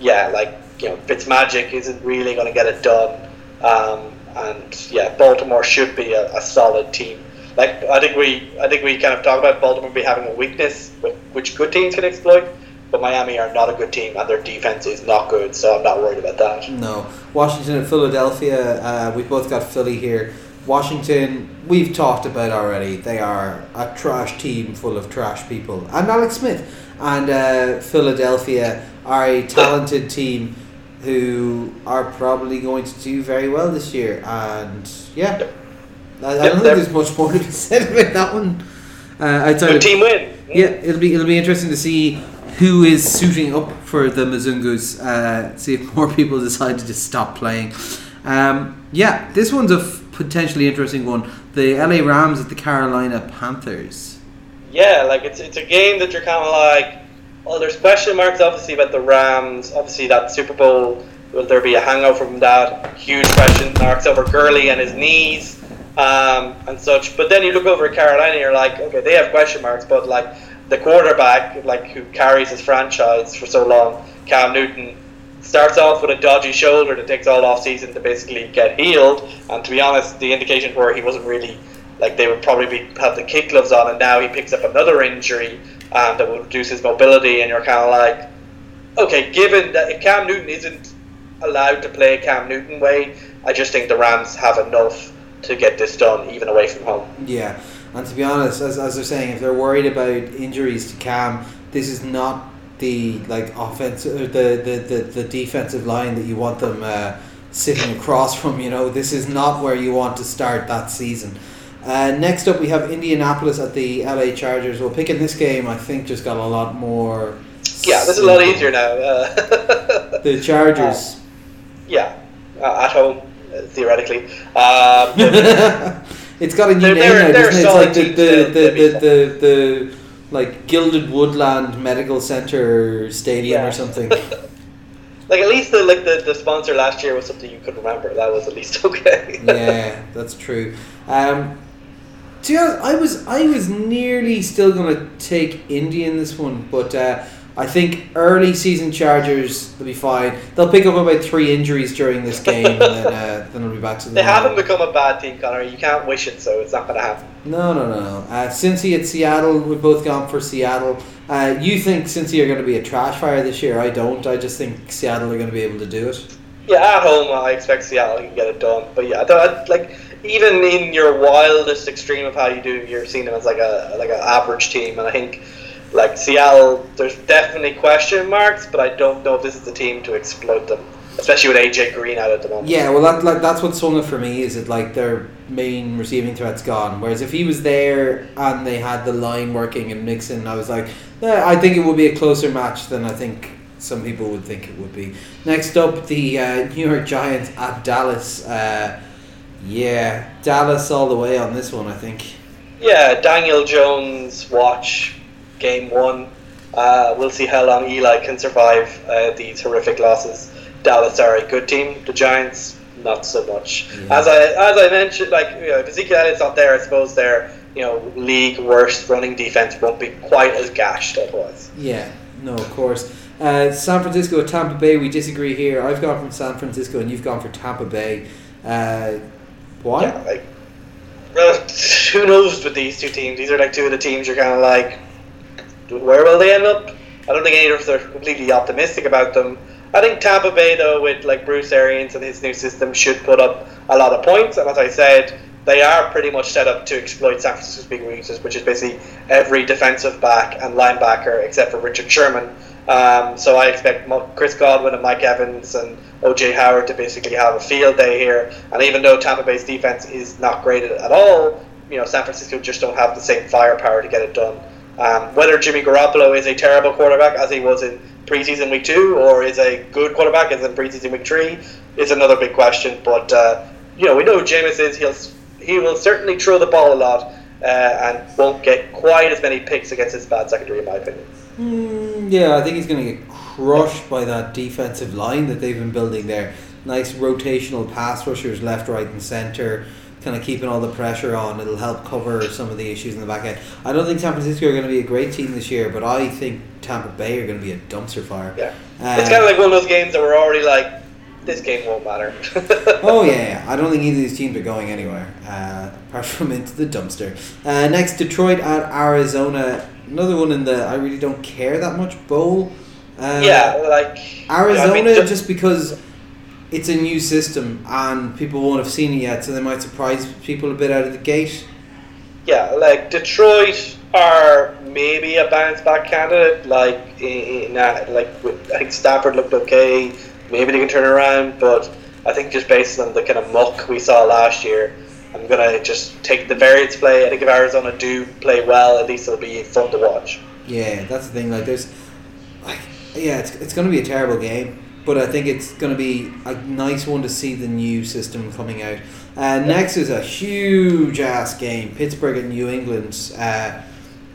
yeah, like you know, Fitzmagic isn't really going to get it done. Um, and yeah, Baltimore should be a, a, solid team. Like I think we I think we kind of talk about Baltimore be having a weakness which good teams can exploit. But Miami are not a good team, and their defense is not good, so I'm not worried about that. No, Washington and Philadelphia. Uh, we've both got Philly here. Washington, we've talked about already. They are a trash team full of trash people. And Alex Smith. And uh, Philadelphia are a talented team who are probably going to do very well this year. And yeah, I, I don't think there's much more to be said about that one. Uh, outside Good team win. Yeah, it'll be it'll be interesting to see who is suiting up for the Mizungus. Uh, see if more people decide to just stop playing. Um, yeah, this one's a f- potentially interesting one. The LA Rams at the Carolina Panthers. Yeah, like it's it's a game that you're kind of like, well, there's question marks obviously about the Rams. Obviously, that Super Bowl will there be a hangover from that? Huge question marks over Gurley and his knees um, and such. But then you look over at Carolina, and you're like, okay, they have question marks, but like the quarterback, like who carries his franchise for so long, Cam Newton starts off with a dodgy shoulder that takes all off season to basically get healed. And to be honest, the indications were he wasn't really like they would probably be have the kick gloves on, and now he picks up another injury um, that will reduce his mobility. And you're kind of like, okay, given that if Cam Newton isn't allowed to play Cam Newton way, I just think the Rams have enough to get this done even away from home. Yeah. And to be honest, as, as they're saying, if they're worried about injuries to Cam, this is not the like offensive the, the, the, the defensive line that you want them uh, sitting across from. You know, this is not where you want to start that season. Uh, next up, we have Indianapolis at the LA Chargers. Well, picking this game, I think, just got a lot more. Yeah, this is a lot easier now. Uh, the Chargers. Uh, yeah, uh, at home, theoretically. Um, it's got a new name now, doesn't it? It's like the the, the, the, the, the like Gilded Woodland Medical Center Stadium yeah. or something. like at least the like the, the sponsor last year was something you could remember. That was at least okay. yeah, that's true. Um, to be honest, I was I was nearly still gonna take Indy in this one, but uh, I think early season Chargers will be fine. They'll pick up about three injuries during this game, and then uh, then they'll be back to the. They haven't become a bad team, Connor. You can't wish it, so it's not going to happen. No, no, no. Uh, Cincy at Seattle, we've both gone for Seattle. Uh, you think Cincy are going to be a trash fire this year? I don't. I just think Seattle are going to be able to do it. Yeah, at home, I expect Seattle can get it done. But yeah, like even in your wildest extreme of how you do, you're seeing them as like a like an average team, and I think like Seattle, there's definitely question marks, but I don't know if this is the team to exploit them, especially with AJ Green out at the moment. Yeah, well, that, like that's what's it for me. Is it like their main receiving threat's gone? Whereas if he was there and they had the line working and mixing, I was like, eh, I think it would be a closer match than I think some people would think it would be. Next up, the uh, New York Giants at Dallas. Uh, yeah, Dallas all the way on this one, I think. Yeah, Daniel Jones watch game one. Uh, we'll see how long Eli can survive uh, these horrific losses. Dallas are a good team. The Giants, not so much. Yeah. As I as I mentioned, like you know, if Ezekiel Elliott's not there, I suppose their you know league worst running defense won't be quite as gashed otherwise. Yeah, no, of course. Uh, San Francisco, Tampa Bay. We disagree here. I've gone from San Francisco, and you've gone for Tampa Bay. Uh, why? Yeah, like, well, who knows with these two teams? These are like two of the teams you're kind of like where will they end up? I don't think any of us are completely optimistic about them. I think Tampa Bay, though, with like Bruce Arians and his new system, should put up a lot of points. And as I said, they are pretty much set up to exploit San Francisco's big weaknesses, which is basically every defensive back and linebacker except for Richard Sherman. Um, so I expect Chris Godwin and Mike Evans and OJ Howard to basically have a field day here. And even though Tampa Bay's defense is not great at all, you know San Francisco just don't have the same firepower to get it done. Um, whether Jimmy Garoppolo is a terrible quarterback as he was in preseason week two, or is a good quarterback as in preseason week three, is another big question. But uh, you know, we know Jameis is he'll he will certainly throw the ball a lot uh, and won't get quite as many picks against his bad secondary, in my opinion. Mm, yeah, I think he's going to get crushed by that defensive line that they've been building there. Nice rotational pass rushers left, right, and center kind of keeping all the pressure on. It'll help cover some of the issues in the back end. I don't think San Francisco are going to be a great team this year, but I think Tampa Bay are going to be a dumpster fire. Yeah, Uh, it's kind of like one of those games that we're already like, this game won't matter. Oh yeah, I don't think either of these teams are going anywhere uh, apart from into the dumpster. Uh, next, Detroit at Arizona. Another one in the I really don't care that much bowl. Uh, yeah, like Arizona I mean, just because it's a new system and people won't have seen it yet, so they might surprise people a bit out of the gate. yeah, like Detroit are maybe a bounce back candidate. Like, in, in, like I think Stafford looked okay. Maybe they can turn around, but I think just based on the kind of muck we saw last year, I'm gonna just take the variance play. I think if Arizona do play well, at least it'll be fun to watch. Yeah, that's the thing. Like, there's, like, yeah, it's, it's going to be a terrible game, but I think it's going to be a nice one to see the new system coming out. Uh, next is a huge ass game, Pittsburgh and New England. Uh,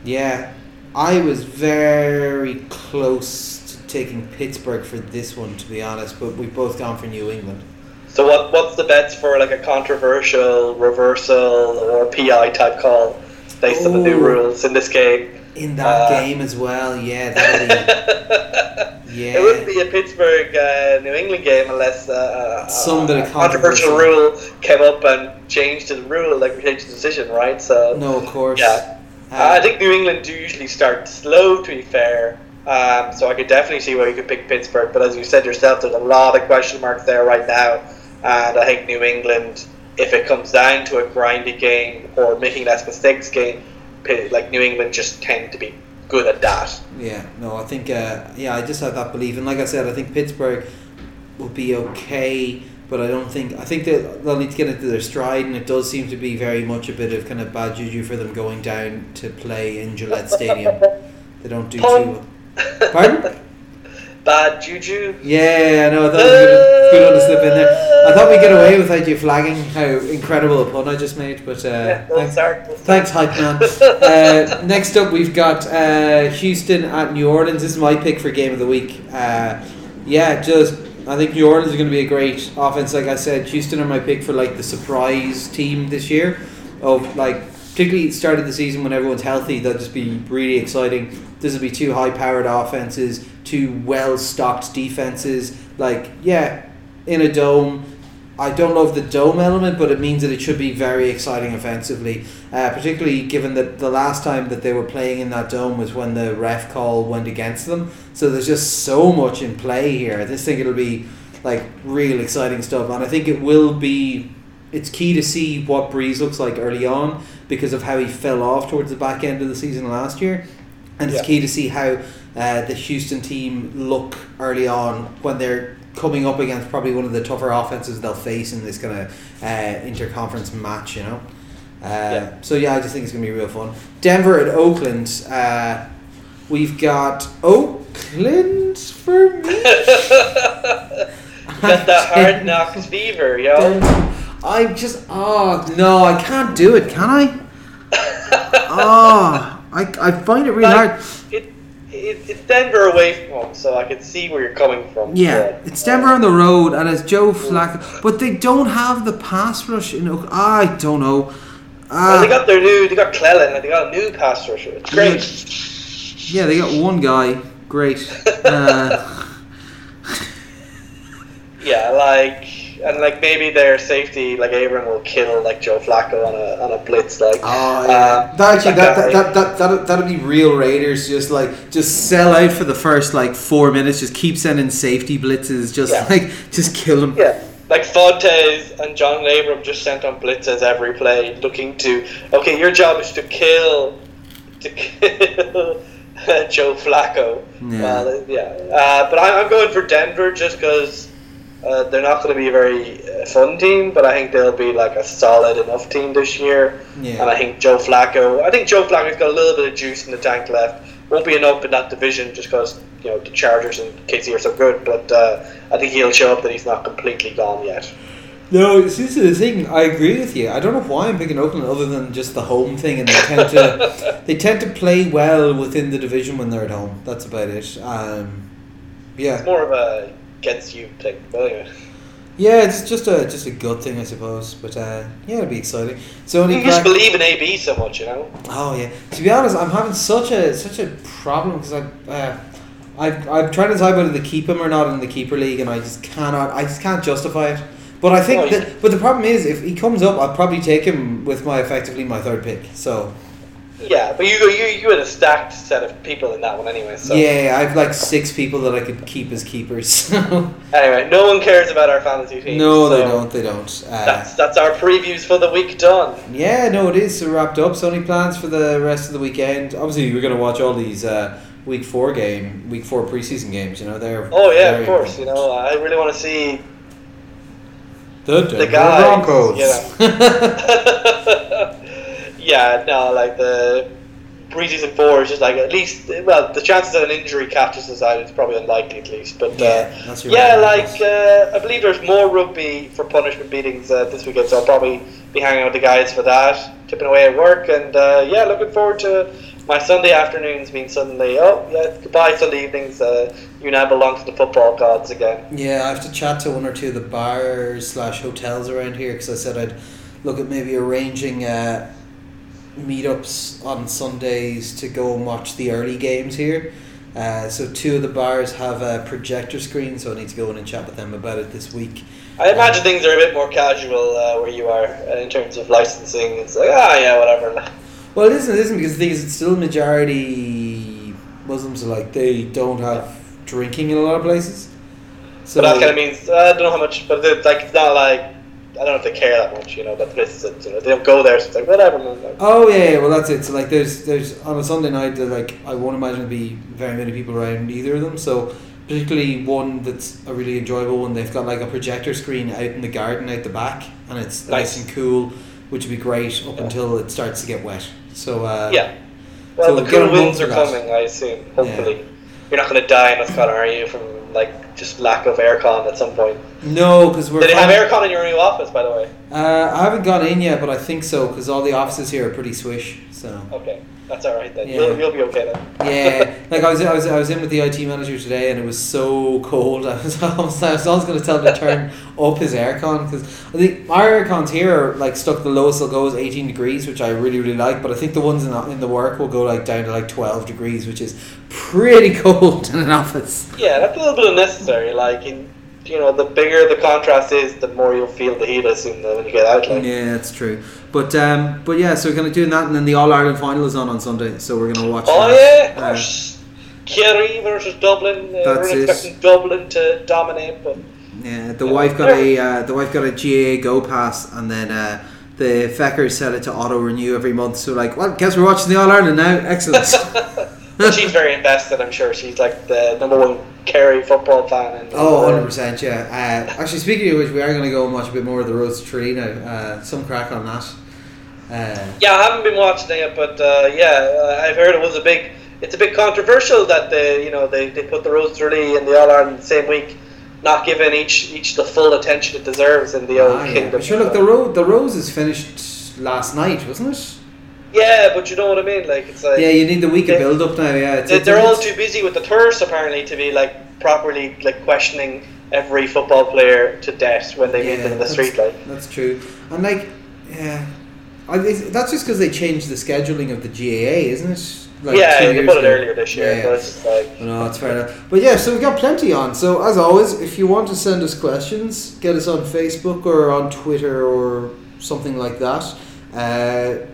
yeah, I was very close to taking Pittsburgh for this one, to be honest, but we've both gone for New England. So what what's the bets for like a controversial reversal or PI type call based on the new rules in this game? In that Uh, game as well, yeah, yeah. It wouldn't be a Pittsburgh uh, New England game unless uh, Some bit of a controversial rule came up and changed the rule, like changed the decision, right? So No, of course. yeah, Uh, I think New England do usually start slow. To be fair, um, so I could definitely see why you could pick Pittsburgh. But as you said yourself, there's a lot of question marks there right now, and I think New England, if it comes down to a grindy game or making less mistakes game, like New England just tend to be good at that. Yeah, no, I think, uh, yeah, I just have that belief. And like I said, I think Pittsburgh will be okay, but I don't think, I think they'll need to get into their stride, and it does seem to be very much a bit of kind of bad juju for them going down to play in Gillette Stadium. They don't do too well. Pardon? Bad juju. Yeah, I know, that was a good, one to slip in there. I thought we'd get away without you flagging how incredible a pun I just made, but uh, Yeah, we'll thanks, start. We'll Thanks, hype man. uh, next up, we've got uh, Houston at New Orleans. This is my pick for game of the week. Uh, yeah, just I think New Orleans is going to be a great offense. Like I said, Houston are my pick for like the surprise team this year. Of like particularly start of the season when everyone's healthy, they'll just be really exciting. This will be two high-powered offenses, two well-stocked defenses. Like yeah, in a dome. I don't love the dome element, but it means that it should be very exciting offensively. Uh, particularly given that the last time that they were playing in that dome was when the ref call went against them. So there's just so much in play here. I just think it'll be like real exciting stuff, and I think it will be. It's key to see what Brees looks like early on because of how he fell off towards the back end of the season last year, and it's Yeah. key to see how uh, the Houston team look early on when they're coming up against probably one of the tougher offenses they'll face in this kind of uh, interconference match, you know. Uh, Yeah. So yeah, I just think it's gonna be real fun. Denver at Oakland. Uh, we've got Oakland for me. Got the hard knocks fever, yo. I just oh no, I can't do it. Can I? Oh, I, I find it really Like, hard. it, it, it's Denver away from home, so I can see where you're coming from. Yeah, but, it's uh, Denver on the road, and it's Joe Flacco, but they don't have the pass rush. In Oak- I don't know. Well, they Uh, got their new, they got Clelin, and they got a new pass rusher. It's great. yeah, they got one guy. Great. Uh, Yeah, like and like maybe their safety, like Abram, will kill like Joe Flacco on a on a blitz. Like, Oh yeah, um, that actually that, guy- that, that, that, that that'd be real Raiders. Just like just sell out for the first like four minutes. Just keep sending safety blitzes. Just Yeah. like just kill them. Yeah, like Fontes and John Abram just sent on blitzes every play, looking to okay, your job is to kill, to kill Joe Flacco. Yeah. Well, yeah, uh, but I, I'm going for Denver just because. Uh, they're not going to be a very uh, fun team, but I think they'll be like a solid enough team this year. Yeah. And I think Joe Flacco, I think Joe Flacco's got a little bit of juice in the tank left. Won't be enough in that division just because you know the Chargers and KC are so good, but uh, I think he'll show up that he's not completely gone yet. No, this is the thing. I agree with you. I don't know why I'm picking Oakland, other than just the home thing, and they tend to they tend to play well within the division when they're at home. That's about it. Um, It's yeah, more of a gets you. But anyway, Yeah, it's just a just a good thing, I suppose. But uh, yeah, it'll be exciting. So You just believe in AB so much, you know. Oh yeah. To be honest, I'm having such a such a problem because I. Uh, I've, I'm trying to decide whether to keep him or not in the keeper league, and I just cannot. I just can't justify it. But I think, that, but the problem is, if he comes up, I'll probably take him with my effectively my third pick. So Yeah, but you you you had a stacked set of people in that one anyway. So yeah, I've like six people that I could keep as keepers. anyway, no one cares about our fantasy team. no, they don't. They don't. Uh, That's that's our previews for the week done. Yeah, no, it is so wrapped up. So any plans for the rest of the weekend? Obviously, we're going to watch all these uh, week four game, week four preseason games. You know, they're Oh yeah, of course. You know, I really want to see. the, the Denver guys, Broncos. yeah, no, like the preseason four is just like at least well the chances that an injury catches us out is probably unlikely at least. But Yeah, uh, yeah, right. like uh, I believe there's more rugby for punishment beatings uh, this weekend, so I'll probably be hanging out with the guys for that, tipping away at work, and uh, yeah, looking forward to my Sunday afternoons being suddenly oh yeah goodbye Sunday evenings. Uh, you now belong to the football gods again. Yeah, I have to chat to one or two of the bars slash hotels around here because I said I'd look at maybe arranging uh, meetups on Sundays to go and watch the early games here. Uh, so two of the bars have a projector screen, so I need to go in and chat with them about it this week. I imagine things are a bit more casual uh, where you are uh, in terms of licensing. It's like ah yeah whatever. Well, it isn't. It isn't because the thing is, it's still majority Muslims are like they don't have drinking in a lot of places. So but that kind of means I don't know how much, but it's like it's not like I don't know if they care that much, you know. But places that you know they don't go there, so it's like whatever. Like, Oh yeah, yeah, well that's it. So like, there's there's on a Sunday night, there, like I won't imagine there'll be very many people around either of them. So particularly one that's a really enjoyable one. They've got like a projector screen out in the garden out the back, and it's nice, Nice. and cool, which would be great up Yeah. until it starts to get wet. So uh, yeah. Well, so the cool winds are coming, I assume. Hopefully, you're not going to die in Wisconsin, are you? From like just lack of aircon at some point. No, because we're Did they have aircon in your new office, by the way? Uh, I haven't gone in yet, but I think so because all the offices here are pretty swish. So Okay, that's all right then. Yeah. You'll, you'll be okay then. yeah, like I was, I was, I was in with the IT manager today, and it was so cold. I was, almost, I was almost going to tell him to turn up his aircon because I think our aircons here are like stuck. The lowest will go is eighteen degrees, which I really really like. But I think the ones in the, in the work will go like down to like twelve degrees, which is pretty cold in an office. Yeah, that's a little bit unnecessary. Like, in, you know, the bigger the contrast is, the more you'll feel the heat. I assume that when you get out, like. Yeah, that's true. But um, but yeah, so we're gonna do that, and then the All Ireland final is on on Sunday, so we're gonna watch. Oh that. yeah, of Uh, course. Kerry versus Dublin. Uh, That's we're it. Dublin to dominate, but Yeah, the wife got a uh, the wife got a GA Go Pass, and then uh, the feckers set it to auto renew every month. So like, well, guess we're watching the All Ireland now. Excellent. she's very invested. I'm sure she's like the number one Kerry football fan. And, oh, 100 percent. Yeah. Uh, actually, speaking of which, we are going to go and watch a bit more of the Rose of Tralee now. Uh, some crack on that. Uh, Yeah, I haven't been watching it, but uh, yeah, I've heard it was a big. It's a bit controversial that they, you know, they, they put the Rose Tralee and the All Ireland the same week, not giving each each the full attention it deserves in the old ah, kingdom. But sure, look, the road the Rose is finished last night, wasn't it? Yeah, but you know what I mean. Like it's like Yeah, you need the week of build up now. Yeah, it's, they, it's- they're all too busy with the tours apparently to be like properly like questioning every football player to death when they meet them in the street. Like That's true. And like, yeah, I, that's just because they changed the scheduling of the GAA, isn't it? Like yeah, they put it ago. earlier this year, Yeah. but it's like No, that's fair enough. But yeah, so we've got plenty on. So as always, if you want to send us questions, get us on Facebook or on Twitter or something like that. Uh,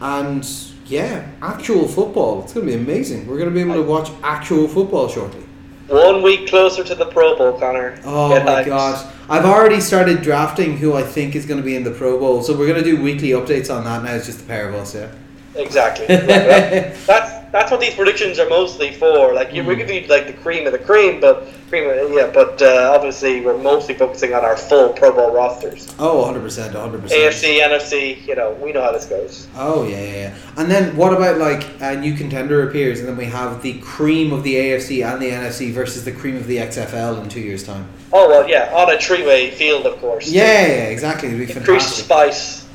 and yeah, actual football. It's going to be amazing. We're going to be able to watch actual football shortly. one week closer to the Pro Bowl, Connor. Oh Get my god. I've already started drafting who I think is going to be in the Pro Bowl. So we're going to do weekly updates on that now. It's just the pair of us, yeah. Exactly. That's that's what these predictions are mostly for. Like you, we're Mm. giving you like the cream of the cream, but cream, of, yeah. But uh, obviously, we're mostly focusing on our full Pro Bowl rosters. Oh, 100%, 100%. AFC, NFC. You know, we know how this goes. Oh yeah, yeah, yeah. And then what about like a new contender appears, and then we have the cream of the AFC and the NFC versus the cream of the XFL in two years' time. Oh well, yeah, on a three-way field, of course. Yeah, yeah, yeah, exactly. It'd be Increase the fantastic. spice.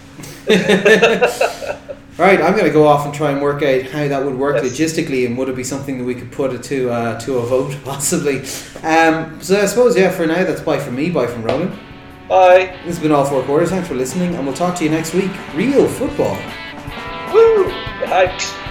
right, I'm gonna go off and try and work out how that would work Yes. logistically, and would it be something that we could put it to uh, to a vote possibly? Um, so I suppose yeah, for now that's bye from me, bye from Roland. Bye. This has been all four quarters. Thanks for listening, and we'll talk to you next week. Real football. Woo! Hyped.